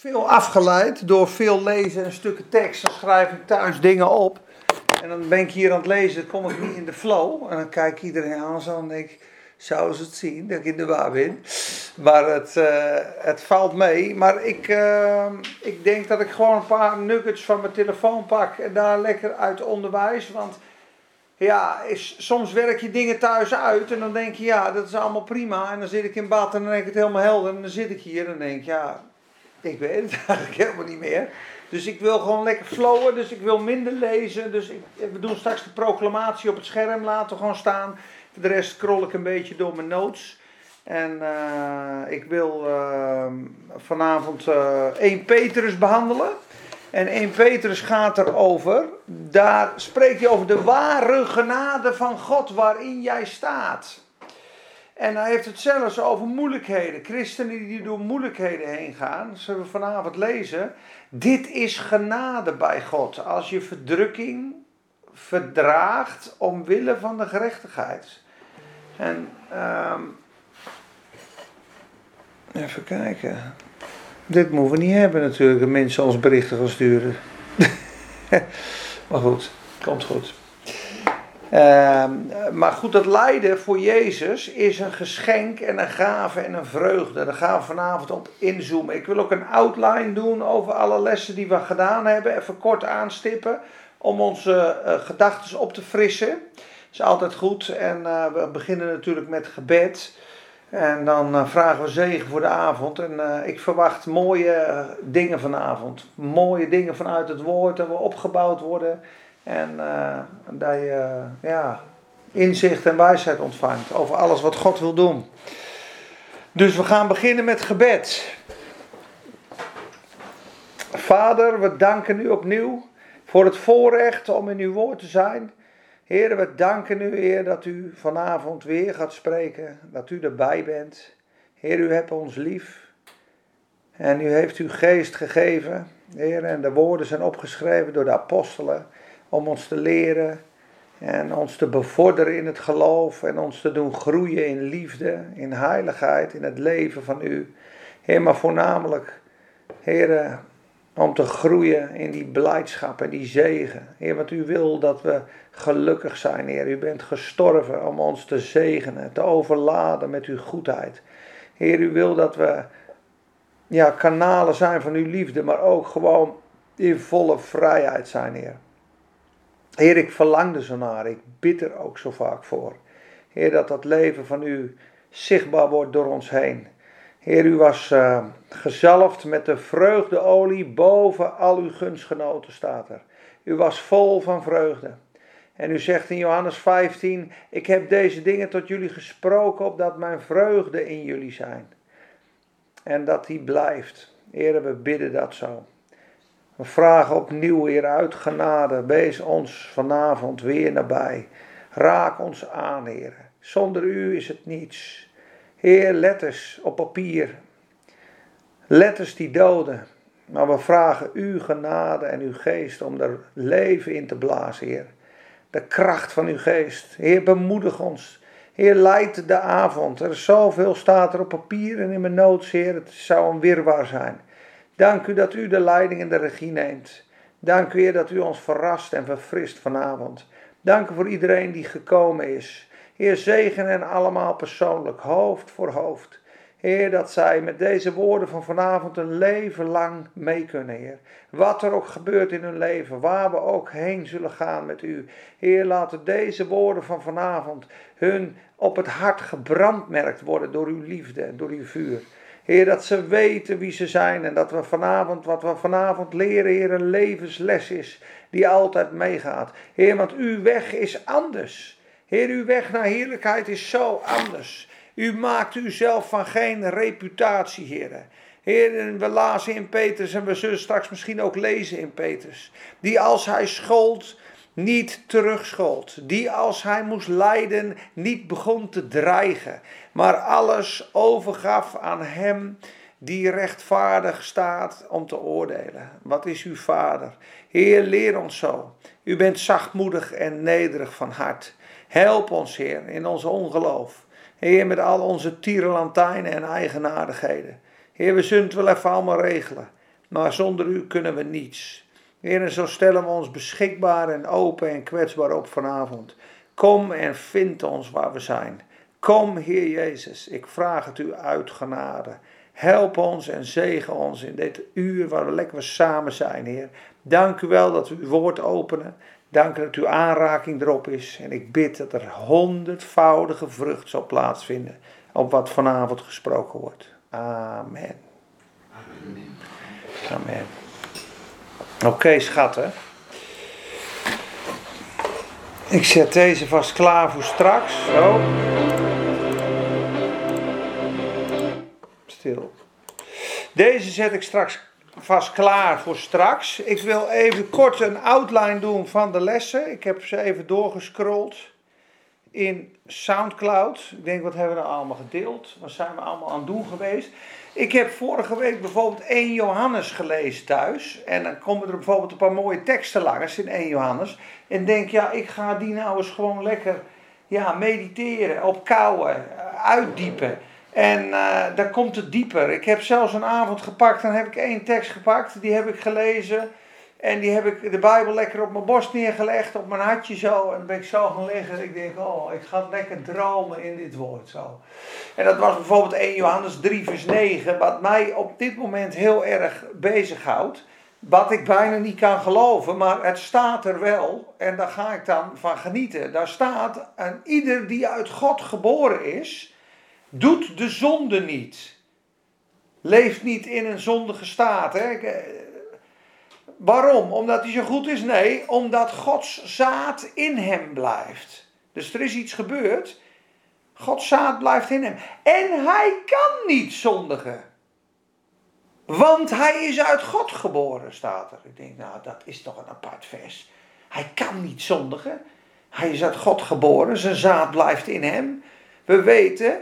Veel afgeleid door veel lezen en stukken tekst. Dan schrijf ik thuis dingen op. En dan ben ik hier aan het lezen, dan kom ik niet in de flow. En dan kijk iedereen aan zo en denk ik, zou ze het zien dat ik in de waar ben. Maar het, eh, het valt mee. Maar ik, eh, ik denk dat ik gewoon een paar nuggets van mijn telefoon pak en daar lekker uit onderwijs. Want ja, is, soms werk je dingen thuis uit en dan denk je, ja, dat is allemaal prima. En dan zit ik in bad en dan denk ik het helemaal helder. En dan zit ik hier en dan denk ik, ja, ik weet het eigenlijk helemaal niet meer. Dus ik wil gewoon lekker flowen, dus ik wil minder lezen. Dus ik, we doen straks de proclamatie op het scherm, laten gewoon staan. Voor de rest scroll ik een beetje door mijn notes. En uh, ik wil uh, vanavond uh, 1 Petrus behandelen. En 1 Petrus gaat erover. Daar spreekt hij over de ware genade van God waarin jij staat. En hij heeft het zelfs over moeilijkheden. Christenen die door moeilijkheden heen gaan, zullen we vanavond lezen. Dit is genade bij God. Als je verdrukking verdraagt omwille van de gerechtigheid. En um, even kijken. Dit moeten we niet hebben natuurlijk, mensen ons berichten gaan sturen. maar goed, komt goed. Uh, maar goed, dat lijden voor Jezus is een geschenk en een gave en een vreugde. Daar gaan we vanavond op inzoomen. Ik wil ook een outline doen over alle lessen die we gedaan hebben. Even kort aanstippen om onze uh, gedachten op te frissen. Dat is altijd goed. En uh, we beginnen natuurlijk met gebed. En dan uh, vragen we zegen voor de avond. En ik verwacht mooie dingen vanavond. Mooie dingen vanuit het woord. Dat we opgebouwd worden. En uh, dat je ja, inzicht en wijsheid ontvangt over alles wat God wil doen. Dus we gaan beginnen met gebed. Vader, we danken u opnieuw voor het voorrecht om in uw woord te zijn. Heer, we danken u, Heer, dat u vanavond weer gaat spreken, dat u erbij bent. Heer, u hebt ons lief en u heeft uw geest gegeven. Heer, en de woorden zijn opgeschreven door de apostelen om ons te leren en ons te bevorderen in het geloof en ons te doen groeien in liefde, in heiligheid, in het leven van u. Heer, maar voornamelijk, Heer, om te groeien in die blijdschap en die zegen. Heer, want u wil dat we gelukkig zijn, Heer. U bent gestorven om ons te zegenen, te overladen met uw goedheid. Heer, u wil dat we ja, kanalen zijn van uw liefde, maar ook gewoon in volle vrijheid zijn, Heer. Heer, ik verlang er zo naar. Ik bid er ook zo vaak voor. Heer, dat dat leven van u zichtbaar wordt door ons heen. Heer, u was uh, gezalfd met de vreugdeolie boven al uw gunstgenoten, staat er. U was vol van vreugde. En u zegt in Johannes 15: Ik heb deze dingen tot jullie gesproken, opdat mijn vreugde in jullie zijn. En dat die blijft. Heer, we bidden dat zo. We vragen opnieuw, Heer, uit genade. Wees ons vanavond weer nabij. Raak ons aan, Heer. Zonder u is het niets. Heer, letters op papier. Letters die doden. Maar we vragen u genade en uw geest om er leven in te blazen, Heer. De kracht van uw geest. Heer, bemoedig ons. Heer, leid de avond. Er is zoveel staat er op papier en in mijn notes, Heer. Het zou een wirwar zijn. Dank u dat u de leiding en de regie neemt. Dank u, Heer, dat u ons verrast en verfrist vanavond. Dank u voor iedereen die gekomen is. Heer, zegen en allemaal persoonlijk, hoofd voor hoofd. Heer, dat zij met deze woorden van vanavond een leven lang mee kunnen, Heer. Wat er ook gebeurt in hun leven, waar we ook heen zullen gaan met U. Heer, laten deze woorden van vanavond hun op het hart gebrandmerkt worden door uw liefde en door uw vuur. Heer, dat ze weten wie ze zijn en dat we vanavond, wat we vanavond leren, Heer, een levensles is die altijd meegaat. Heer, want uw weg is anders. Heer, uw weg naar heerlijkheid is zo anders. U maakt uzelf van geen reputatie, Heer. Heer, we lazen in Petrus en we zullen straks misschien ook lezen in Petrus. Die als hij schold, niet terugschold. Die als hij moest lijden, niet begon te dreigen. Maar alles overgaf aan hem die rechtvaardig staat om te oordelen. Wat is uw vader? Heer, leer ons zo. U bent zachtmoedig en nederig van hart. Help ons, Heer, in ons ongeloof. Heer, met al onze tierenlantijnen en eigenaardigheden. Heer, we zullen het wel even allemaal regelen. maar zonder u kunnen we niets. Heer, en zo stellen we ons beschikbaar en open en kwetsbaar op vanavond. Kom en vind ons waar we zijn. Kom, Heer Jezus, ik vraag het u uit genade. Help ons en zegen ons in dit uur waar we lekker samen zijn, Heer. Dank u wel dat we uw woord openen. Dank u dat uw aanraking erop is. En ik bid dat er honderdvoudige vrucht zal plaatsvinden op wat vanavond gesproken wordt. Amen. Amen. Amen. Oké, schatten. Ik zet deze vast klaar voor straks. Zo. Stil. Deze zet ik straks vast klaar voor straks. Ik wil even kort een outline doen van de lessen. Ik heb ze even doorgescrolld in Soundcloud. Ik denk, wat hebben we nou allemaal gedeeld? Wat zijn we allemaal aan het doen geweest? Ik heb vorige week bijvoorbeeld 1 Johannes gelezen thuis. En dan komen er bijvoorbeeld een paar mooie teksten langs in 1 Johannes. En denk, ja, ik ga die nou eens gewoon lekker ja, mediteren, opkouwen, uitdiepen. En uh, daar komt het dieper. Ik heb zelfs een avond gepakt, dan heb ik één tekst gepakt, die heb ik gelezen. En die heb ik de Bijbel lekker op mijn borst neergelegd, op mijn hartje zo. En ben ik zo gaan liggen. Ik denk, oh, ik ga lekker dromen in dit woord zo. En dat was bijvoorbeeld 1 Johannes 3 vers 9, wat mij op dit moment heel erg bezighoudt. Wat ik bijna niet kan geloven, maar het staat er wel. En daar ga ik dan van genieten. Daar staat, en ieder die uit God geboren is, doet de zonde niet. Leeft niet in een zondige staat. Hè? Waarom? Omdat hij zo goed is? Nee, omdat Gods zaad in hem blijft. Dus er is iets gebeurd. Gods zaad blijft in hem. En hij kan niet zondigen. Want hij is uit God geboren, staat er. Ik denk, nou, dat is toch een apart vers. Hij kan niet zondigen. Hij is uit God geboren. Zijn zaad blijft in hem. We weten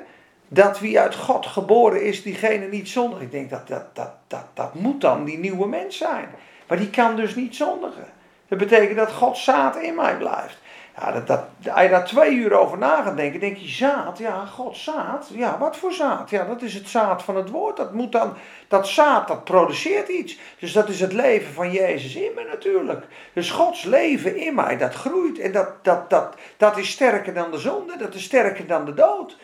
dat wie uit God geboren is, diegene niet zondigt. Ik denk, dat, dat, dat, dat, dat moet dan die nieuwe mens zijn. Maar die kan dus niet zondigen. Dat betekent dat Gods zaad in mij blijft. Ja, dat, dat, als je daar twee uur over na gaat denken, denk je zaad, ja, Gods zaad. Ja, wat voor zaad? Ja, dat is het zaad van het woord. Dat moet dan, dat zaad, dat produceert iets. Dus dat is het leven van Jezus in me natuurlijk. Dus Gods leven in mij, dat groeit. En dat, dat, dat, dat is sterker dan de zonde, dat is sterker dan de dood.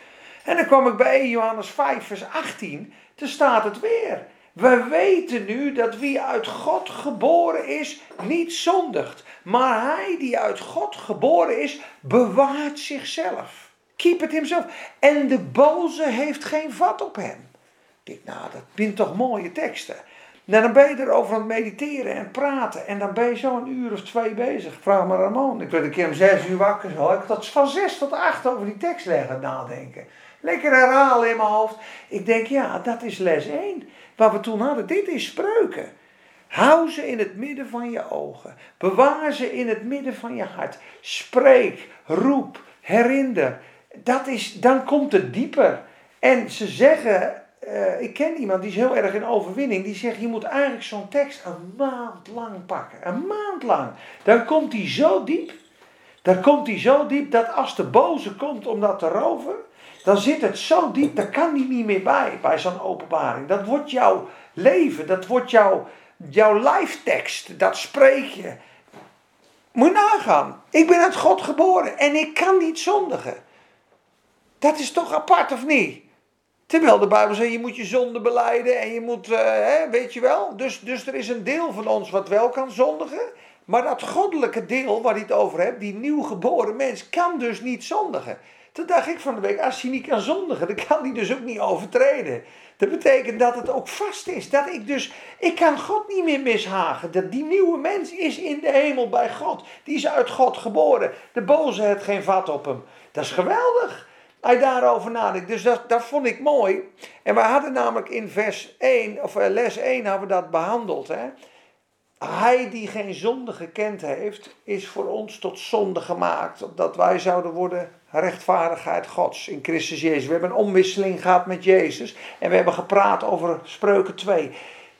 En dan kwam ik bij Johannes 5, vers 18, daar staat het weer. We weten nu dat wie uit God geboren is, niet zondigt. Maar hij die uit God geboren is, bewaart zichzelf. Keep it himself. En de boze heeft geen vat op hem. Ik nou, dat zijn toch mooie teksten. Nou, dan ben je erover aan het mediteren en praten. En dan ben je zo een uur of twee bezig. Vraag maar Ramon. Ik werd een keer om zes uur wakker. Zo. Ik tot van zes tot acht over die tekst leggen nadenken. Lekker herhalen in mijn hoofd. Ik denk, ja, dat is les 1. Wat we toen hadden. Dit is spreuken. Hou ze in het midden van je ogen. Bewaar ze in het midden van je hart. Spreek, roep, herinner. Dat is, dan komt het dieper. En ze zeggen, uh, ik ken iemand die is heel erg in overwinning. Die zegt, je moet eigenlijk zo'n tekst een maand lang pakken. Een maand lang. Dan komt die zo diep. Dan komt die zo diep dat als de boze komt om dat te roven dan zit het zo diep, daar kan die niet meer bij, bij zo'n openbaring. Dat wordt jouw leven, dat wordt jouw, jouw tekst, dat spreek je. Moet je nagaan, ik ben uit God geboren en ik kan niet zondigen. Dat is toch apart of niet? Terwijl de Bijbel zegt, je moet je zonde beleiden en je moet, uh, hè, weet je wel. Dus, dus er is een deel van ons wat wel kan zondigen. Maar dat goddelijke deel waar hij het over hebt, die nieuw geboren mens, kan dus niet zondigen. Toen dacht ik van de week, als hij niet kan zondigen, dan kan hij dus ook niet overtreden. Dat betekent dat het ook vast is. Dat ik dus, ik kan God niet meer mishagen. Dat die nieuwe mens is in de hemel bij God. Die is uit God geboren. De boze heeft geen vat op hem. Dat is geweldig. Je daarover nadenkt. Dus dat, dat vond ik mooi. En we hadden namelijk in vers 1, of eh, les 1 hebben we dat behandeld. Hè? Hij die geen zonde gekend heeft, is voor ons tot zonde gemaakt. Opdat wij zouden worden rechtvaardigheid Gods in Christus Jezus. We hebben een omwisseling gehad met Jezus. En we hebben gepraat over Spreuken 2.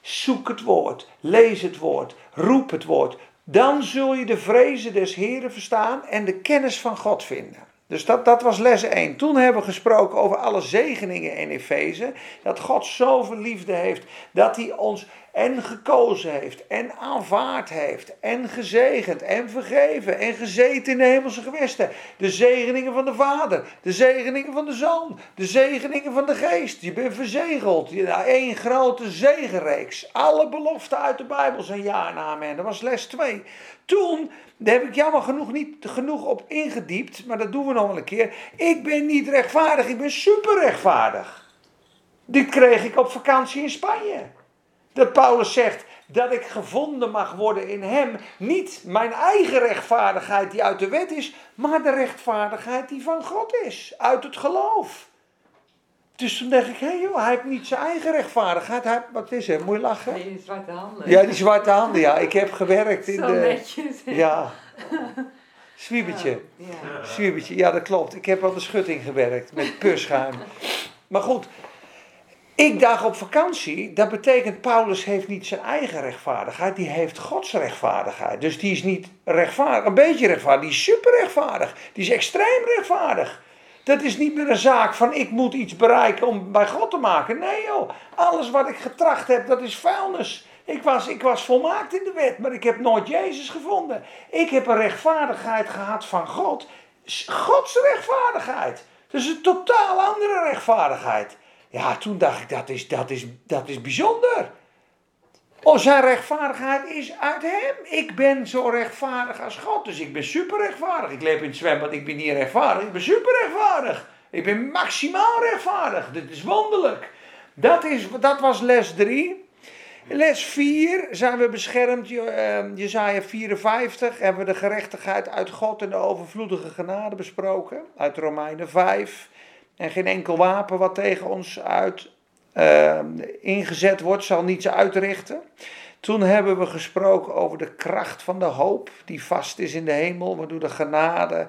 Zoek het woord, lees het woord, roep het woord. Dan zul je de vrezen des Heren verstaan en de kennis van God vinden. Dus dat, dat was les 1. Toen hebben we gesproken over alle zegeningen in Efeze. Dat God zoveel liefde heeft dat hij ons en gekozen heeft en aanvaard heeft en gezegend en vergeven en gezeten in de hemelse gewesten. De zegeningen van de Vader, de zegeningen van de Zoon, de zegeningen van de Geest. Je bent verzegeld. Eén grote zegenreeks. Alle beloften uit de Bijbel zijn ja en amen. Dat was les 2. Toen, heb ik jammer genoeg niet genoeg op ingediept, maar dat doen we nog wel een keer. Ik ben niet rechtvaardig, ik ben super rechtvaardig. Dit kreeg ik op vakantie in Spanje. Dat Paulus zegt dat ik gevonden mag worden in hem. Niet mijn eigen rechtvaardigheid die uit de wet is, maar de rechtvaardigheid die van God is. Uit het geloof. Dus toen dacht ik, hé hey joh, hij heeft niet zijn eigen rechtvaardigheid. Hij, wat is het? Moet je lachen? Nee, die zwarte handen. Ja, die zwarte handen, ja. Ik heb gewerkt in Zo de... netjes. Ja. Zwiebertje. Ja. Zwiebertje, ja dat klopt. Ik heb aan de schutting gewerkt met purschuim. Maar goed, ik dacht op vakantie, dat betekent Paulus heeft niet zijn eigen rechtvaardigheid, die heeft Gods rechtvaardigheid. Dus die is niet rechtvaardig, een beetje rechtvaardig, die is super rechtvaardig, die is extreem rechtvaardig. Dat is niet meer een zaak van ik moet iets bereiken om bij God te maken. Nee joh, alles wat ik getracht heb, dat is vuilnis. Ik was, ik was volmaakt in de wet, maar ik heb nooit Jezus gevonden. Ik heb een rechtvaardigheid gehad van God. Gods rechtvaardigheid. Dus een totaal andere rechtvaardigheid. Ja, toen dacht ik, dat is, dat is, dat is bijzonder. Oh, zijn rechtvaardigheid is uit hem. Ik ben zo rechtvaardig als God. Dus ik ben super rechtvaardig. Ik leef in het zwembad, ik ben niet rechtvaardig. Ik ben super rechtvaardig. Ik ben maximaal rechtvaardig. Dit is wonderlijk. Dat, is, dat was les 3. Les 4 zijn we beschermd. Je- Jezaja 54 hebben we de gerechtigheid uit God en de overvloedige genade besproken. Uit Romeinen 5. En geen enkel wapen wat tegen ons uit, eh, ingezet wordt, zal niets uitrichten. Toen hebben we gesproken over de kracht van de hoop, die vast is in de hemel, waardoor de genade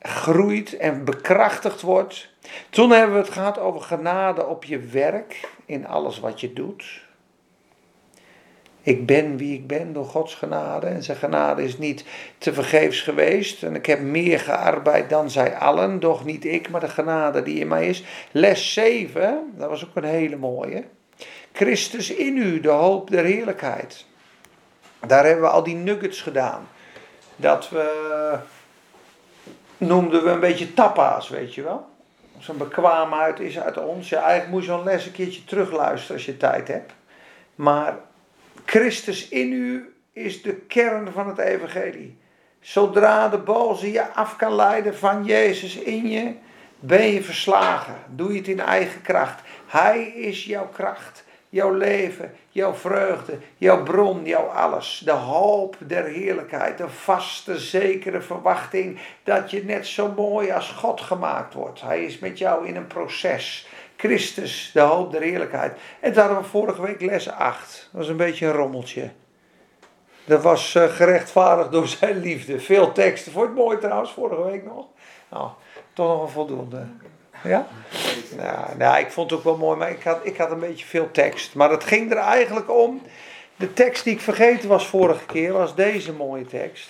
groeit en bekrachtigd wordt. Toen hebben we het gehad over genade op je werk, in alles wat je doet. Ik ben wie ik ben door Gods genade. En zijn genade is niet te vergeefs geweest. En ik heb meer gearbeid dan zij allen. Doch niet ik, maar de genade die in mij is. Les 7, dat was ook een hele mooie. Christus in u, de hoop der heerlijkheid. Daar hebben we al die nuggets gedaan. Dat we, noemden we een beetje tapa's, weet je wel. Zo'n bekwaamheid is uit ons. Ja, eigenlijk moet je zo'n les een keertje terugluisteren als je tijd hebt. Maar Christus in u is de kern van het evangelie. Zodra de boze je af kan leiden van Jezus in je, ben je verslagen. Doe je het in eigen kracht. Hij is jouw kracht, jouw leven, jouw vreugde, jouw bron, jouw alles. De hoop der heerlijkheid, de vaste, zekere verwachting dat je net zo mooi als God gemaakt wordt. Hij is met jou in een proces. Christus, de hoop der heerlijkheid. En toen hadden we vorige week les 8. Dat was een beetje een rommeltje. Dat was eh, gerechtvaardigd door zijn liefde. Veel teksten. Vond je het mooi trouwens, vorige week nog? Nou, toch nog een voldoende. Ja? Nou, nou, ik vond het ook wel mooi, maar ik had, ik had een beetje veel tekst. Maar het ging er eigenlijk om. De tekst die ik vergeten was vorige keer, was deze mooie tekst.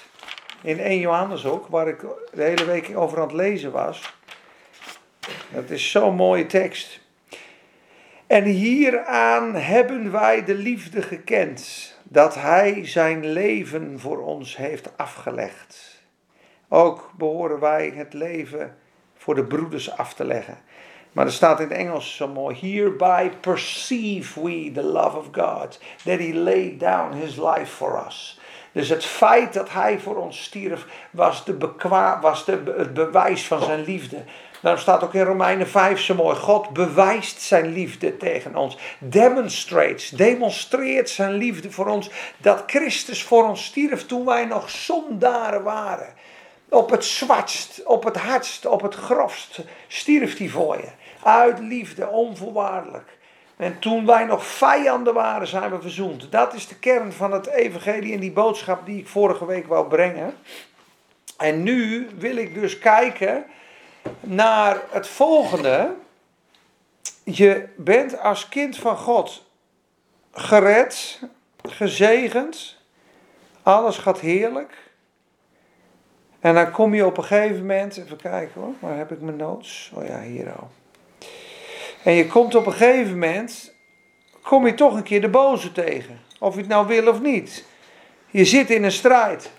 In 1 Johannes ook, waar ik de hele week over aan het lezen was. Dat is zo'n mooie tekst. En hieraan hebben wij de liefde gekend, dat Hij zijn leven voor ons heeft afgelegd. Ook behoren wij het leven voor de broeders af te leggen. Maar er staat in het Engels zo mooi: Hereby perceive we the love of God, that He laid down His life for us. Dus het feit dat Hij voor ons stierf, was, de was de, het bewijs van zijn liefde. Daarom staat ook in Romeinen 5 zo mooi: God bewijst zijn liefde tegen ons. Demonstrates, demonstreert zijn liefde voor ons. Dat Christus voor ons stierf toen wij nog zondaren waren. Op het zwartst, op het hardst, op het grofst stierf hij voor je. Uit liefde, onvoorwaardelijk. En toen wij nog vijanden waren, zijn we verzoend. Dat is de kern van het evangelie en die boodschap die ik vorige week wou brengen. En nu wil ik dus kijken naar het volgende. Je bent als kind van God gered, gezegend. Alles gaat heerlijk. En dan kom je op een gegeven moment, even kijken hoor, waar heb ik mijn notes? Oh ja, hier al. En je komt op een gegeven moment, kom je toch een keer de boze tegen. Of je het nou wil of niet. Je zit in een strijd.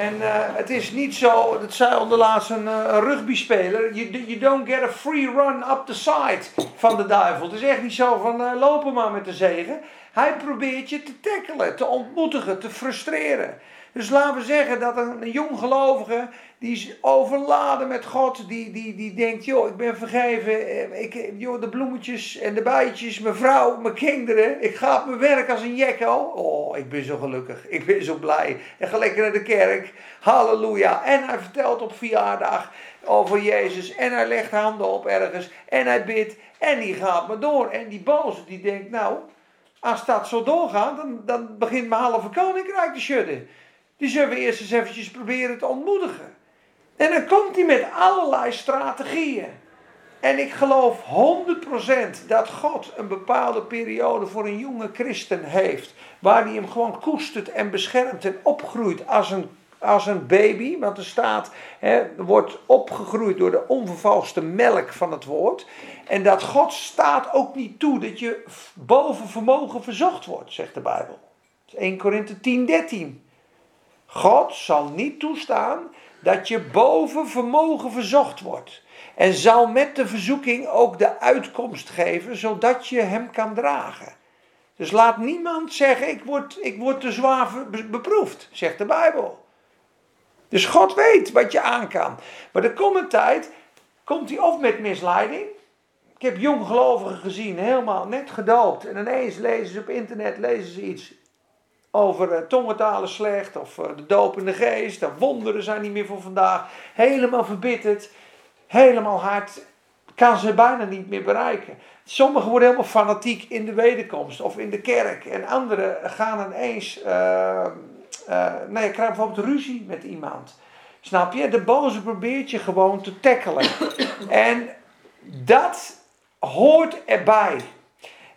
En uh, het is niet zo, dat zei onderlaatst een, uh, een rugbyspeler, you, you don't get a free run up the side van de duivel. Het is echt niet zo van uh, lopen maar met de zegen. Hij probeert je te tackelen, te ontmoedigen, te frustreren. Dus laten we zeggen dat een, een jong gelovige, die is overladen met God, die, die, die denkt, joh, ik ben vergeven, eh, ik, joh, de bloemetjes en de bijtjes, mijn vrouw, mijn kinderen, ik ga op mijn werk als een jekko. Oh, ik ben zo gelukkig, ik ben zo blij. En ga lekker naar de kerk, halleluja. En hij vertelt op verjaardag over Jezus en hij legt handen op ergens en hij bidt en die gaat maar door. En die boze die denkt, nou, als dat zo doorgaat, dan, dan begint mijn halve koninkrijk te schudden. Die zullen we eerst eens eventjes proberen te ontmoedigen. En dan komt hij met allerlei strategieën. En ik geloof 100% dat God een bepaalde periode voor een jonge christen heeft. Waar hij hem gewoon koestert en beschermt en opgroeit als een, als een baby. Want er staat, hè, wordt opgegroeid door de onvervalste melk van het woord. En dat God staat ook niet toe dat je boven vermogen verzocht wordt, zegt de Bijbel. 1 Korinthe 10, 13. God zal niet toestaan dat je boven vermogen verzocht wordt. En zal met de verzoeking ook de uitkomst geven, zodat je hem kan dragen. Dus laat niemand zeggen, ik word, ik word te zwaar beproefd, zegt de Bijbel. Dus God weet wat je aan kan. Maar komt een tijd, komt hij of met misleiding. Ik heb jonggelovigen gezien, helemaal net gedoopt. En ineens lezen ze op internet lezen ze iets over uh, tongentalen slecht of uh, de dopende geest. De wonderen zijn niet meer voor vandaag. Helemaal verbitterd, helemaal hard. Kan ze bijna niet meer bereiken. Sommigen worden helemaal fanatiek in de wederkomst of in de kerk. En anderen gaan ineens, uh, nee, je krijgt bijvoorbeeld ruzie met iemand. Snap je? De boze probeert je gewoon te tackelen. en dat hoort erbij.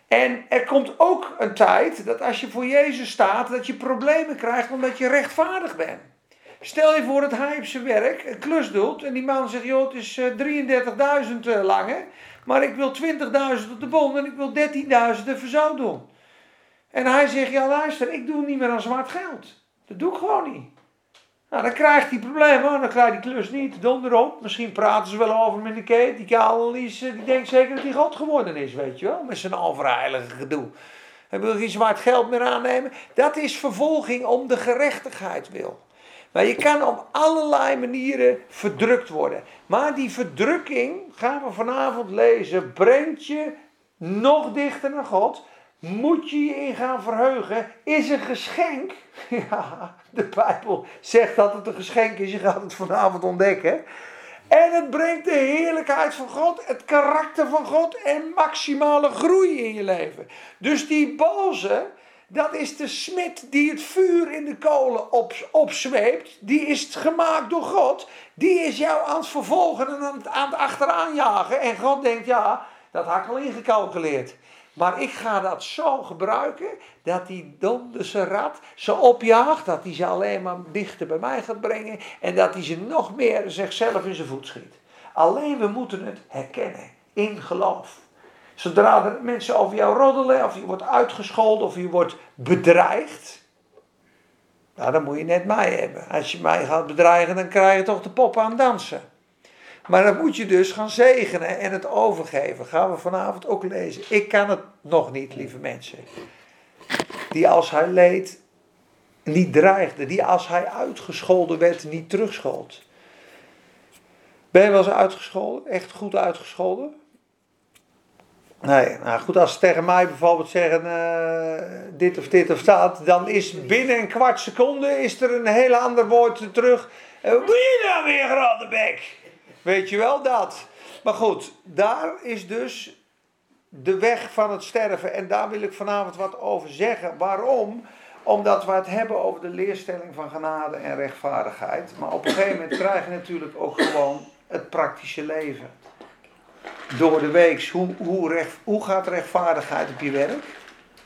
En er komt ook een tijd dat als je voor Jezus staat, dat je problemen krijgt omdat je rechtvaardig bent. Stel je voor op zijn werk een klus doet en die man zegt, joh, het is 33.000 uh, lange, maar ik wil 20.000 op de bon en ik wil 13.000 er zo doen. En hij zegt, ja luister, ik doe niet meer aan zwart geld. Dat doe ik gewoon niet. Nou, dan krijgt hij problemen, dan krijgt die klus niet, donder op. Misschien praten ze wel over met de Kate. Die Karel die, die denkt zeker dat hij God geworden is, weet je wel. Met zijn overheilige gedoe. Hij wil geen zwart geld meer aannemen. Dat is vervolging om de gerechtigheid wil. Maar je kan op allerlei manieren verdrukt worden. Maar die verdrukking, gaan we vanavond lezen, brengt je nog dichter naar God moet je je in gaan verheugen, is een geschenk. Ja, de Bijbel zegt dat het een geschenk is, je gaat het vanavond ontdekken. En het brengt de heerlijkheid van God, het karakter van God en maximale groei in je leven. Dus die boze, dat is de smid die het vuur in de kolen op, opzweept. Die is gemaakt door God. Die is jou aan het vervolgen en aan het, aan het achteraan jagen. En God denkt, ja, dat had ik al ingecalculeerd. Maar ik ga dat zo gebruiken dat die donderse rat ze opjaagt, dat hij ze alleen maar dichter bij mij gaat brengen en dat hij ze nog meer zichzelf in zijn voet schiet. Alleen we moeten het herkennen in geloof. Zodra er mensen over jou roddelen, of je wordt uitgescholden, of je wordt bedreigd. Nou, dan moet je net mij hebben. Als je mij gaat bedreigen, dan krijg je toch de pop aan dansen. Maar dan moet je dus gaan zegenen en het overgeven. Gaan we vanavond ook lezen. Ik kan het nog niet, lieve mensen. Die als hij leed niet dreigde. Die als hij uitgescholden werd niet terugschold. Ben je wel eens uitgescholden? Echt goed uitgescholden? Nee, nou goed, als ze tegen mij bijvoorbeeld zeggen uh, dit of dit of dat, dan is binnen een kwart seconde is er een heel ander woord terug. Uh, Wil je nou weer, grote bek? Weet je wel dat? Maar goed, daar is dus de weg van het sterven. En daar wil ik vanavond wat over zeggen. Waarom? Omdat we het hebben over de leerstelling van genade en rechtvaardigheid. Maar op een gegeven moment krijg je natuurlijk ook gewoon het praktische leven. Door de week. Hoe, hoe, recht, hoe gaat rechtvaardigheid op je werk?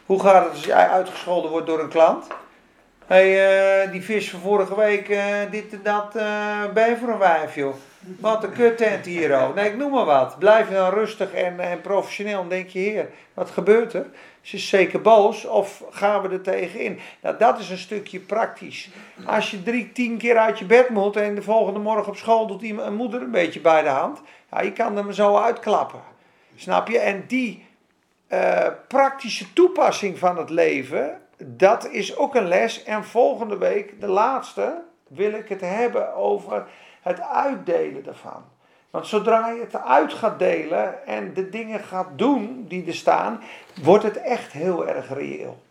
Hoe gaat het als jij uitgescholden wordt door een klant? hey, uh, die vis van vorige week, uh, dit en dat, uh, ben je voor een wijf, joh. Wat een kuttent hier, oh. Nee, ik noem maar wat. Blijf dan rustig en, en professioneel en denk je, heer, wat gebeurt er? Ze is zeker boos of gaan we er tegenin? Nou, dat is een stukje praktisch. Als je drie, tien keer uit je bed moet en de volgende morgen op school doet een moeder een beetje bij de hand. Ja, je kan hem zo uitklappen. Snap je? En die uh, praktische toepassing van het leven, dat is ook een les. En volgende week, de laatste, wil ik het hebben over het uitdelen daarvan. Want zodra je het uit gaat delen en de dingen gaat doen die er staan, wordt het echt heel erg reëel.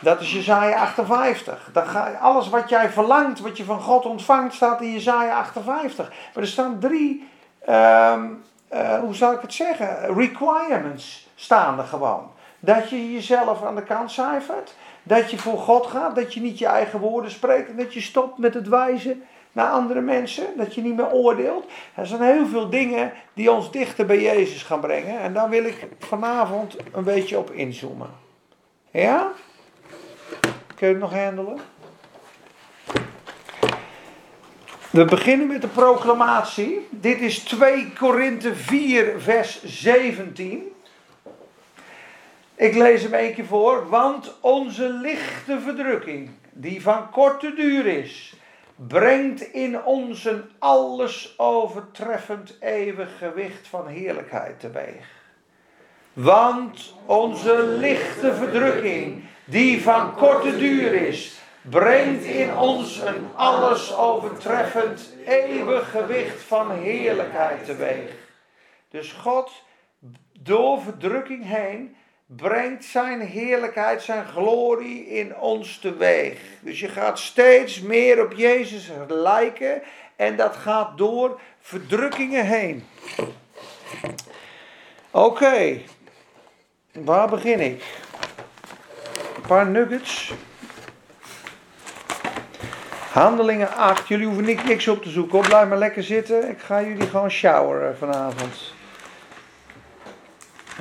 Dat is Jezaja 58. Dan ga je, alles wat jij verlangt, wat je van God ontvangt, staat in Jezaja 58. Maar er staan drie, um, uh, hoe zou ik het zeggen, requirements staan er gewoon. Dat je jezelf aan de kant cijfert, dat je voor God gaat, dat je niet je eigen woorden spreekt en dat je stopt met het wijzen naar andere mensen, dat je niet meer oordeelt. Er zijn heel veel dingen die ons dichter bij Jezus gaan brengen. En daar wil ik vanavond een beetje op inzoomen. Ja? Kun je het nog handelen? We beginnen met de proclamatie. Dit is 2 Korinthe 4, vers 17. Ik lees hem een keer voor. Want onze lichte verdrukking, die van korte duur is, brengt in ons een alles overtreffend eeuwig gewicht van heerlijkheid teweeg. Want onze lichte verdrukking, die van korte duur is, brengt in ons een alles overtreffend eeuwig gewicht van heerlijkheid teweeg. Dus God, door verdrukking heen, brengt zijn heerlijkheid, zijn glorie in ons teweeg. Dus je gaat steeds meer op Jezus lijken en dat gaat door verdrukkingen heen. Oké, waar begin ik? Een paar nuggets. Handelingen 8. Jullie hoeven niks op te zoeken. Blijf maar lekker zitten. Ik ga jullie gewoon showeren vanavond.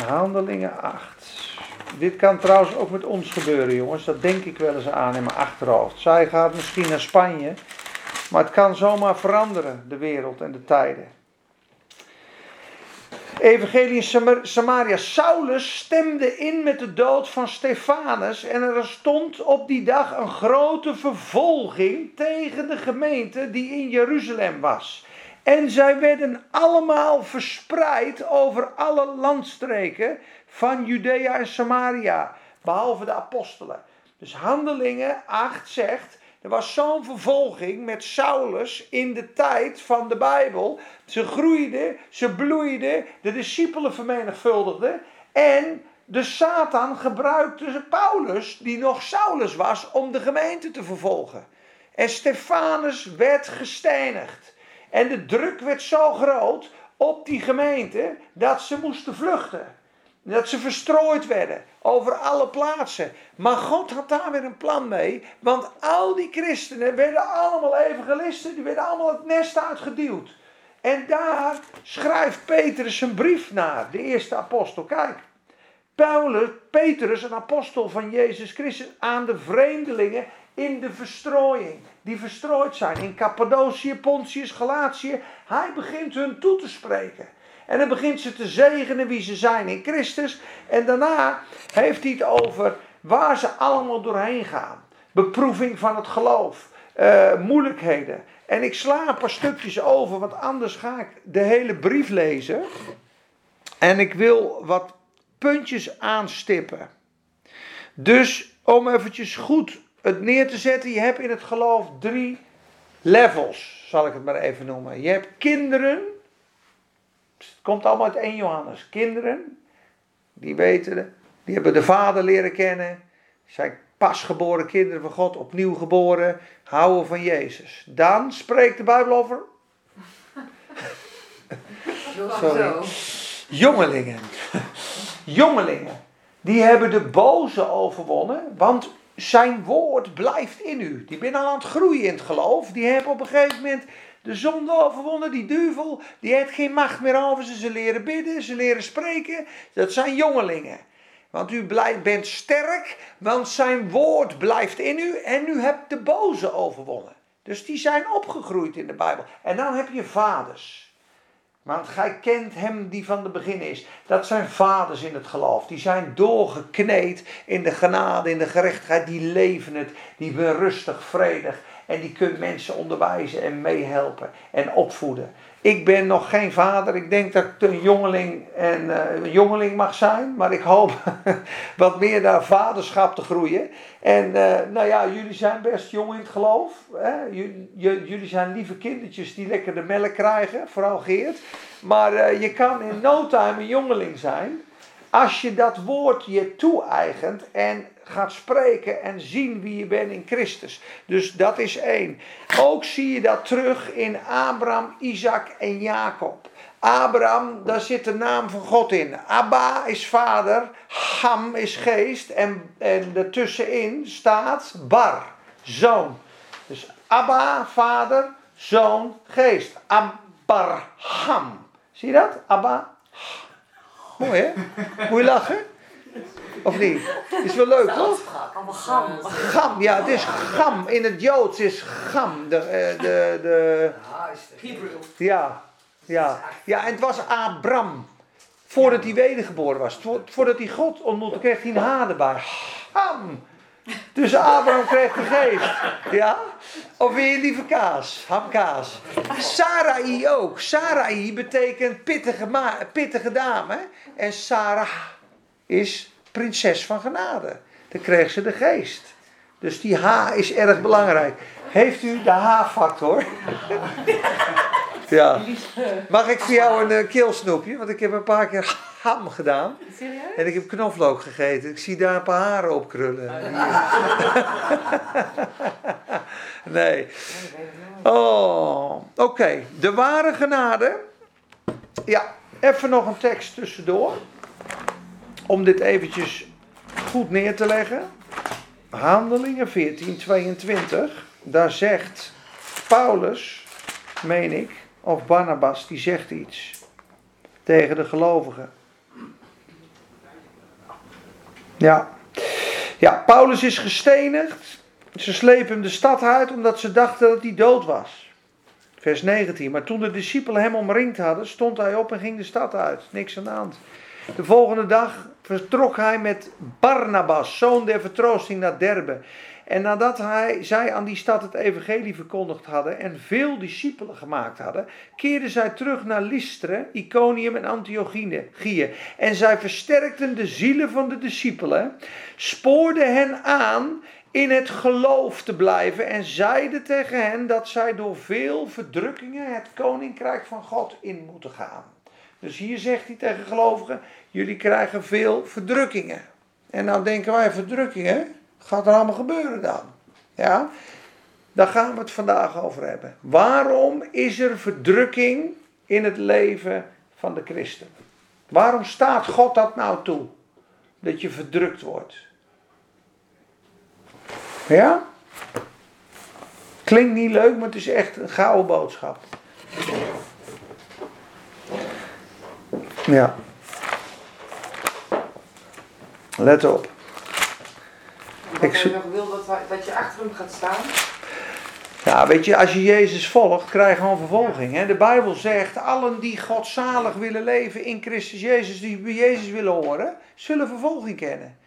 Handelingen 8. Dit kan trouwens ook met ons gebeuren, jongens. Dat denk ik wel eens aan in mijn achterhoofd. Zij gaat misschien naar Spanje. Maar het kan zomaar veranderen, de wereld en de tijden. Evangelie Samaria. Saulus stemde in met de dood van Stefanus. En er stond op die dag een grote vervolging tegen de gemeente die in Jeruzalem was. En zij werden allemaal verspreid over alle landstreken van Judea en Samaria, behalve de apostelen. Dus Handelingen 8 zegt, er was zo'n vervolging met Saulus in de tijd van de Bijbel. Ze groeiden, ze bloeiden, de discipelen vermenigvuldigden en de Satan gebruikte Paulus, die nog Saulus was, om de gemeente te vervolgen. En Stefanus werd gestenigd. En de druk werd zo groot op die gemeente dat ze moesten vluchten. Dat ze verstrooid werden over alle plaatsen. Maar God had daar weer een plan mee. Want al die christenen werden allemaal evangelisten. Die werden allemaal het nest uitgeduwd. En daar schrijft Petrus een brief naar, de eerste apostel. Kijk, Paulus, Petrus, een apostel van Jezus Christus, aan de vreemdelingen in de verstrooiing. Die verstrooid zijn in Cappadocië, Pontius, Galatië. Hij begint hun toe te spreken. En dan begint ze te zegenen wie ze zijn in Christus. En daarna heeft hij het over waar ze allemaal doorheen gaan. Beproeving van het geloof. Uh, moeilijkheden. En ik sla een paar stukjes over, want anders ga ik de hele brief lezen. En ik wil wat puntjes aanstippen. Dus om eventjes goed het neer te zetten, je hebt in het geloof drie levels, zal ik het maar even noemen. Je hebt kinderen het komt allemaal uit 1 Johannes. Kinderen, die weten, die hebben de Vader leren kennen, zijn pasgeboren kinderen van God, opnieuw geboren, houden van Jezus. Dan spreekt de Bijbel over. Sorry. Jongelingen. Jongelingen. Die hebben de boze overwonnen, want zijn woord blijft in u. Die zijn al aan het groeien in het geloof. Die hebben op een gegeven moment de zonde overwonnen, die duivel, die heeft geen macht meer over ze. Ze leren bidden, ze leren spreken. Dat zijn jongelingen. Want u bent sterk, want zijn woord blijft in u en u hebt de boze overwonnen. Dus die zijn opgegroeid in de Bijbel. En dan heb je vaders. Want gij kent hem die van de begin is. Dat zijn vaders in het geloof. Die zijn doorgekneed in de genade, in de gerechtigheid. Die leven het. Die zijn rustig, vredig. En die kunnen mensen onderwijzen en meehelpen en opvoeden. Ik ben nog geen vader. Ik denk dat ik een jongeling, en, uh, een jongeling mag zijn. Maar ik hoop wat meer naar vaderschap te groeien. En uh, nou ja, jullie zijn best jong in het geloof. Hè? jullie zijn lieve kindertjes die lekker de melk krijgen. Vooral Geert. Maar uh, je kan in no time een jongeling zijn. Als je dat woord je toe-eigent en gaat spreken en zien wie je bent in Christus. Dus dat is één. Ook zie je dat terug in Abraham, Isaac en Jacob. Abraham, daar zit de naam van God in. Abba is vader, Ham is geest en, en ertussenin staat Bar, zoon. Dus Abba, vader, zoon, geest. Abraham. Zie je dat? Abba. Mooi hè? Moet je lachen? Of niet? Is wel leuk, toch? Gam. Gam, ja, het is gam. In het Joods is gam. De, uh, de, de, ja, ja. Ja, en het was Abram. Voordat hij wedergeboren was. Voordat hij God ontmoette, kreeg hij een H erbij. Ham. Dus Abraham kreeg de geest. Ja? Of weer lieve kaas? Hamkaas. Sarai ook. Sarai betekent pittige, pittige dame. En Sarah is prinses van genade. Dan kreeg ze de geest. Dus die H is erg belangrijk. Heeft u de H-factor? ja. Mag ik voor jou een uh, keelsnoepje? Want ik heb een paar keer ham gedaan. Serieus? En ik heb knoflook gegeten. Ik zie daar een paar haren op krullen. nee. Oh, oké. De ware genade. Ja, even nog een tekst tussendoor om dit eventjes goed neer te leggen. Handelingen 14, 22. Daar zegt Paulus, meen ik, of Barnabas, die zegt iets tegen de gelovigen. Ja. Ja, Paulus is gestenigd. Ze slepen hem de stad uit omdat ze dachten dat hij dood was. Vers 19. Maar toen de discipelen hem omringd hadden, stond hij op en ging de stad uit. Niks aan de hand. De volgende dag vertrok hij met Barnabas, zoon der vertroosting, naar Derbe. En nadat hij, zij aan die stad het evangelie verkondigd hadden en veel discipelen gemaakt hadden, keerden zij terug naar Lystra, Iconium en Antiochieën. En zij versterkten de zielen van de discipelen, spoorden hen aan in het geloof te blijven en zeiden tegen hen dat zij door veel verdrukkingen het koninkrijk van God in moeten gaan. Dus hier zegt hij tegen gelovigen: jullie krijgen veel verdrukkingen. En nou denken wij: verdrukkingen? Gaat er allemaal gebeuren dan? Ja? Daar gaan we het vandaag over hebben. Waarom is er verdrukking in het leven van de christen? Waarom staat God dat nou toe? Dat je verdrukt wordt. Ja? Klinkt niet leuk, maar het is echt een gouden boodschap. Ja. Let op. Wat ik nog wil dat, dat je achter hem gaat staan. Ja, weet je, als je Jezus volgt, krijg je gewoon vervolging. Hè? De Bijbel zegt, allen die godzalig willen leven in Christus Jezus, die bij Jezus willen horen, zullen vervolging kennen.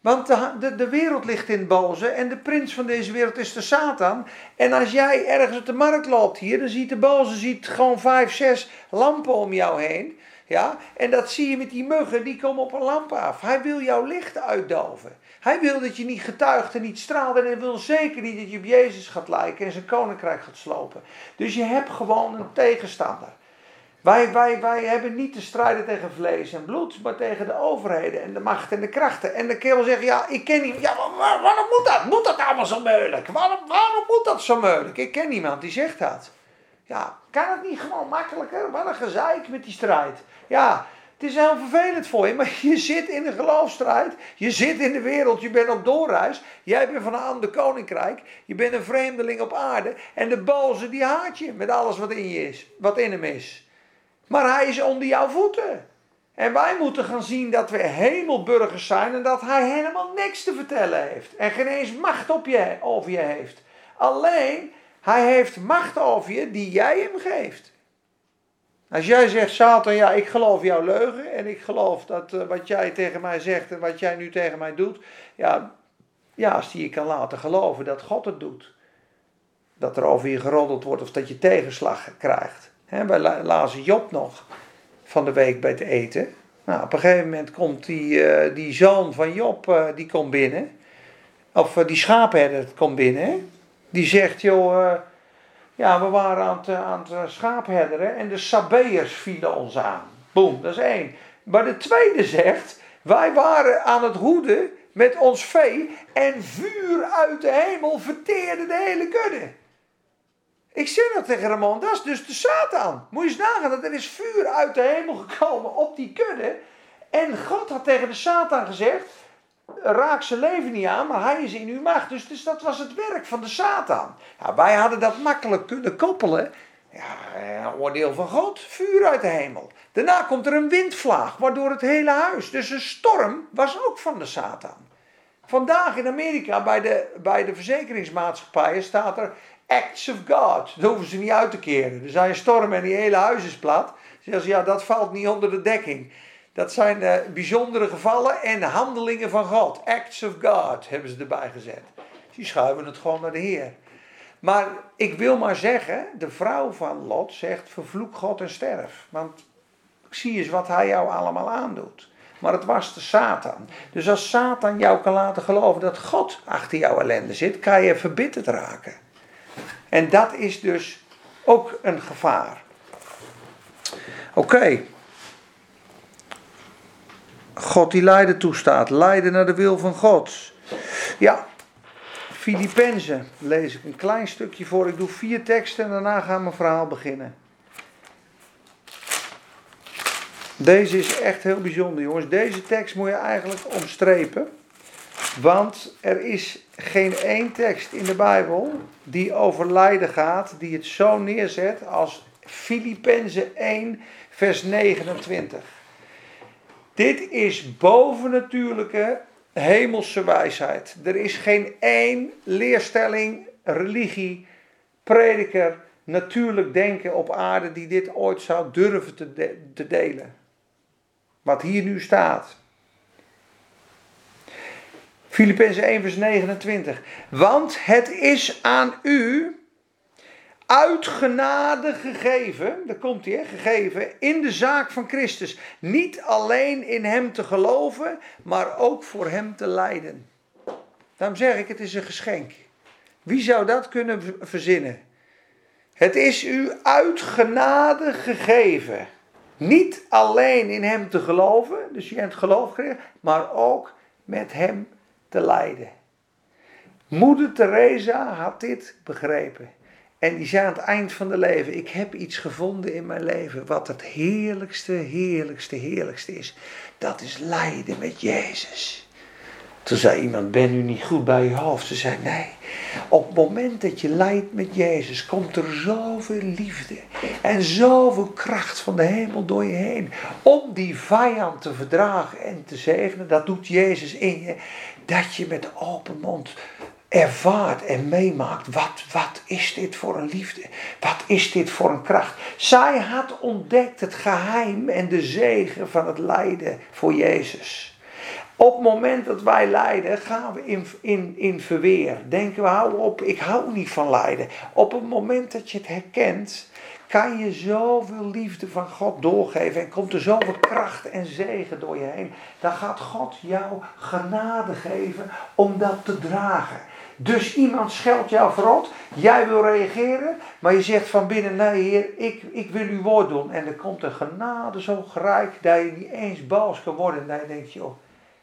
Want de, de, de, wereld ligt in het boze en de prins van deze wereld is de Satan. En als jij ergens op de markt loopt hier, dan ziet de boze ziet gewoon vijf, zes lampen om jou heen. Ja? En dat zie je met die muggen, die komen op een lamp af. Hij wil jouw licht uitdoven. Hij wil dat je niet getuigt en niet straalt. En hij wil zeker niet dat je op Jezus gaat lijken en zijn koninkrijk gaat slopen. Dus je hebt gewoon een tegenstander. Wij, wij, wij hebben niet te strijden tegen vlees en bloed, maar tegen de overheden en de macht en de krachten. En de kerel zegt, ja, ik ken niemand. Ja, waarom moet dat? Moet dat allemaal zo moeilijk? Waarom, waarom moet dat zo moeilijk? Ik ken niemand die zegt dat. Ja, kan het niet gewoon makkelijker? Wat een gezeik met die strijd. Ja, het is heel vervelend voor je, maar je zit in een geloofstrijd. Je zit in de wereld, je bent op doorreis. Jij bent van een ander koninkrijk. Je bent een vreemdeling op aarde. En de boze die haat je met alles wat in je is, wat in hem is. Maar hij is onder jouw voeten. En wij moeten gaan zien dat we hemelburgers zijn en dat hij helemaal niks te vertellen heeft. En geen eens macht op je, over je heeft. Alleen, hij heeft macht over je die jij hem geeft. Als jij zegt, Satan, ja, ik geloof jouw leugen en ik geloof dat uh, wat jij tegen mij zegt en wat jij nu tegen mij doet, ja, ja, als die je kan laten geloven dat God het doet. Dat er over je geroddeld wordt of dat je tegenslag krijgt. He, wij lazen Job nog van de week bij het eten. Nou, op een gegeven moment komt die, uh, die zoon van Job, uh, die komt binnen. Of die schaapherder komt binnen. Die zegt, joh, ja, we waren aan het, aan het schaapherderen en de Sabeërs vielen ons aan. Boom, dat is één. Maar de tweede zegt, wij waren aan het hoeden met ons vee en vuur uit de hemel verteerde de hele kudde. Ik zeg dat tegen Ramon, dat is dus de Satan. Moet je eens nagaan, dat er is vuur uit de hemel gekomen op die kudde. En God had tegen de Satan gezegd, raak zijn leven niet aan, maar hij is in uw macht. Dus, dus dat was het werk van de Satan. Ja, wij hadden dat makkelijk kunnen koppelen. Ja, oordeel van God, vuur uit de hemel. Daarna komt er een windvlaag, waardoor het hele huis, dus een storm, was ook van de Satan. Vandaag in Amerika bij de, bij de verzekeringsmaatschappijen staat er acts of God. Dat hoeven ze niet uit te keren. Er zijn stormen en die hele huis is plat. Ze zeggen ja, dat valt niet onder de dekking. Dat zijn uh, bijzondere gevallen en handelingen van God. Acts of God hebben ze erbij gezet. Die schuiven het gewoon naar de Heer. Maar ik wil maar zeggen, de vrouw van Lot zegt: vervloek God en sterf. Want zie eens wat hij jou allemaal aandoet. Maar het was de Satan. Dus als Satan jou kan laten geloven dat God achter jouw ellende zit, kan je verbitterd raken. En dat is dus ook een gevaar. Oké. God die lijden toestaat. Lijden naar de wil van God. Ja. Filippenzen lees ik een klein stukje voor. Ik doe vier teksten en daarna gaan mijn verhaal beginnen. Deze is echt heel bijzonder, jongens. Deze tekst moet je eigenlijk omstrepen. Want er is geen één tekst in de Bijbel die over lijden gaat, die het zo neerzet als Filippenzen 1, vers 29. Dit is bovennatuurlijke hemelse wijsheid. Er is geen één leerstelling, religie, prediker, natuurlijk denken op aarde die dit ooit zou durven te, delen. Wat hier nu staat. Filippenzen 1 vers 29. Want het is aan u uit genade gegeven, daar komt hij, gegeven, in de zaak van Christus. Niet alleen in hem te geloven, maar ook voor hem te lijden. Daarom zeg ik, het is een geschenk. Wie zou dat kunnen verzinnen? Het is u uit genade gegeven. Niet alleen in hem te geloven, dus je hebt geloof gekregen, maar ook met hem te lijden. Moeder Teresa had dit begrepen. En die zei aan het eind van de leven: Ik heb iets gevonden in mijn leven wat het heerlijkste, heerlijkste, heerlijkste is. Dat is lijden met Jezus. Toen zei iemand, ben u niet goed bij je hoofd? Ze zei, nee. Op het moment dat je lijdt met Jezus, komt er zoveel liefde en zoveel kracht van de hemel door je heen. Om die vijand te verdragen en te zegenen, dat doet Jezus in je. Dat je met open mond ervaart en meemaakt. Wat, wat is dit voor een liefde? Wat is dit voor een kracht? Zij had ontdekt het geheim en de zegen van het lijden voor Jezus. Op het moment dat wij lijden, gaan we in, in, in verweer. Denken we, hou op, ik hou niet van lijden. Op het moment dat je het herkent, kan je zoveel liefde van God doorgeven. En komt er zoveel kracht en zegen door je heen. Dan gaat God jou genade geven om dat te dragen. Dus iemand scheldt jou verrot, jij wil reageren, maar je zegt van binnen, nee heer, ik, ik wil uw woord doen. En er komt een genade zo rijk dat je niet eens boos kan worden. En dan denk je, joh,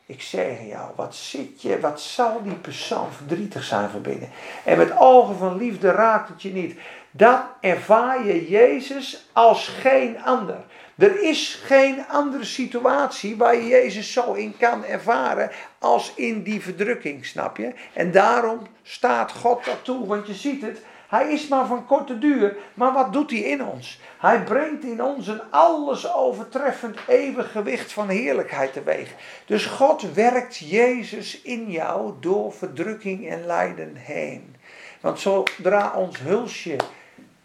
ik zeg jou, wat zit je, wat zal die persoon verdrietig zijn van binnen. En met ogen van liefde raakt het je niet. Dan ervaar je Jezus als geen ander. Er is geen andere situatie waar je Jezus zo in kan ervaren als in die verdrukking, snap je? En daarom staat God dat toe, want je ziet het. Hij is maar van korte duur. Maar wat doet hij in ons? Hij brengt in ons een alles overtreffend eeuwig gewicht van heerlijkheid teweeg. Dus God werkt Jezus in jou door verdrukking en lijden heen. Want zodra ons hulsje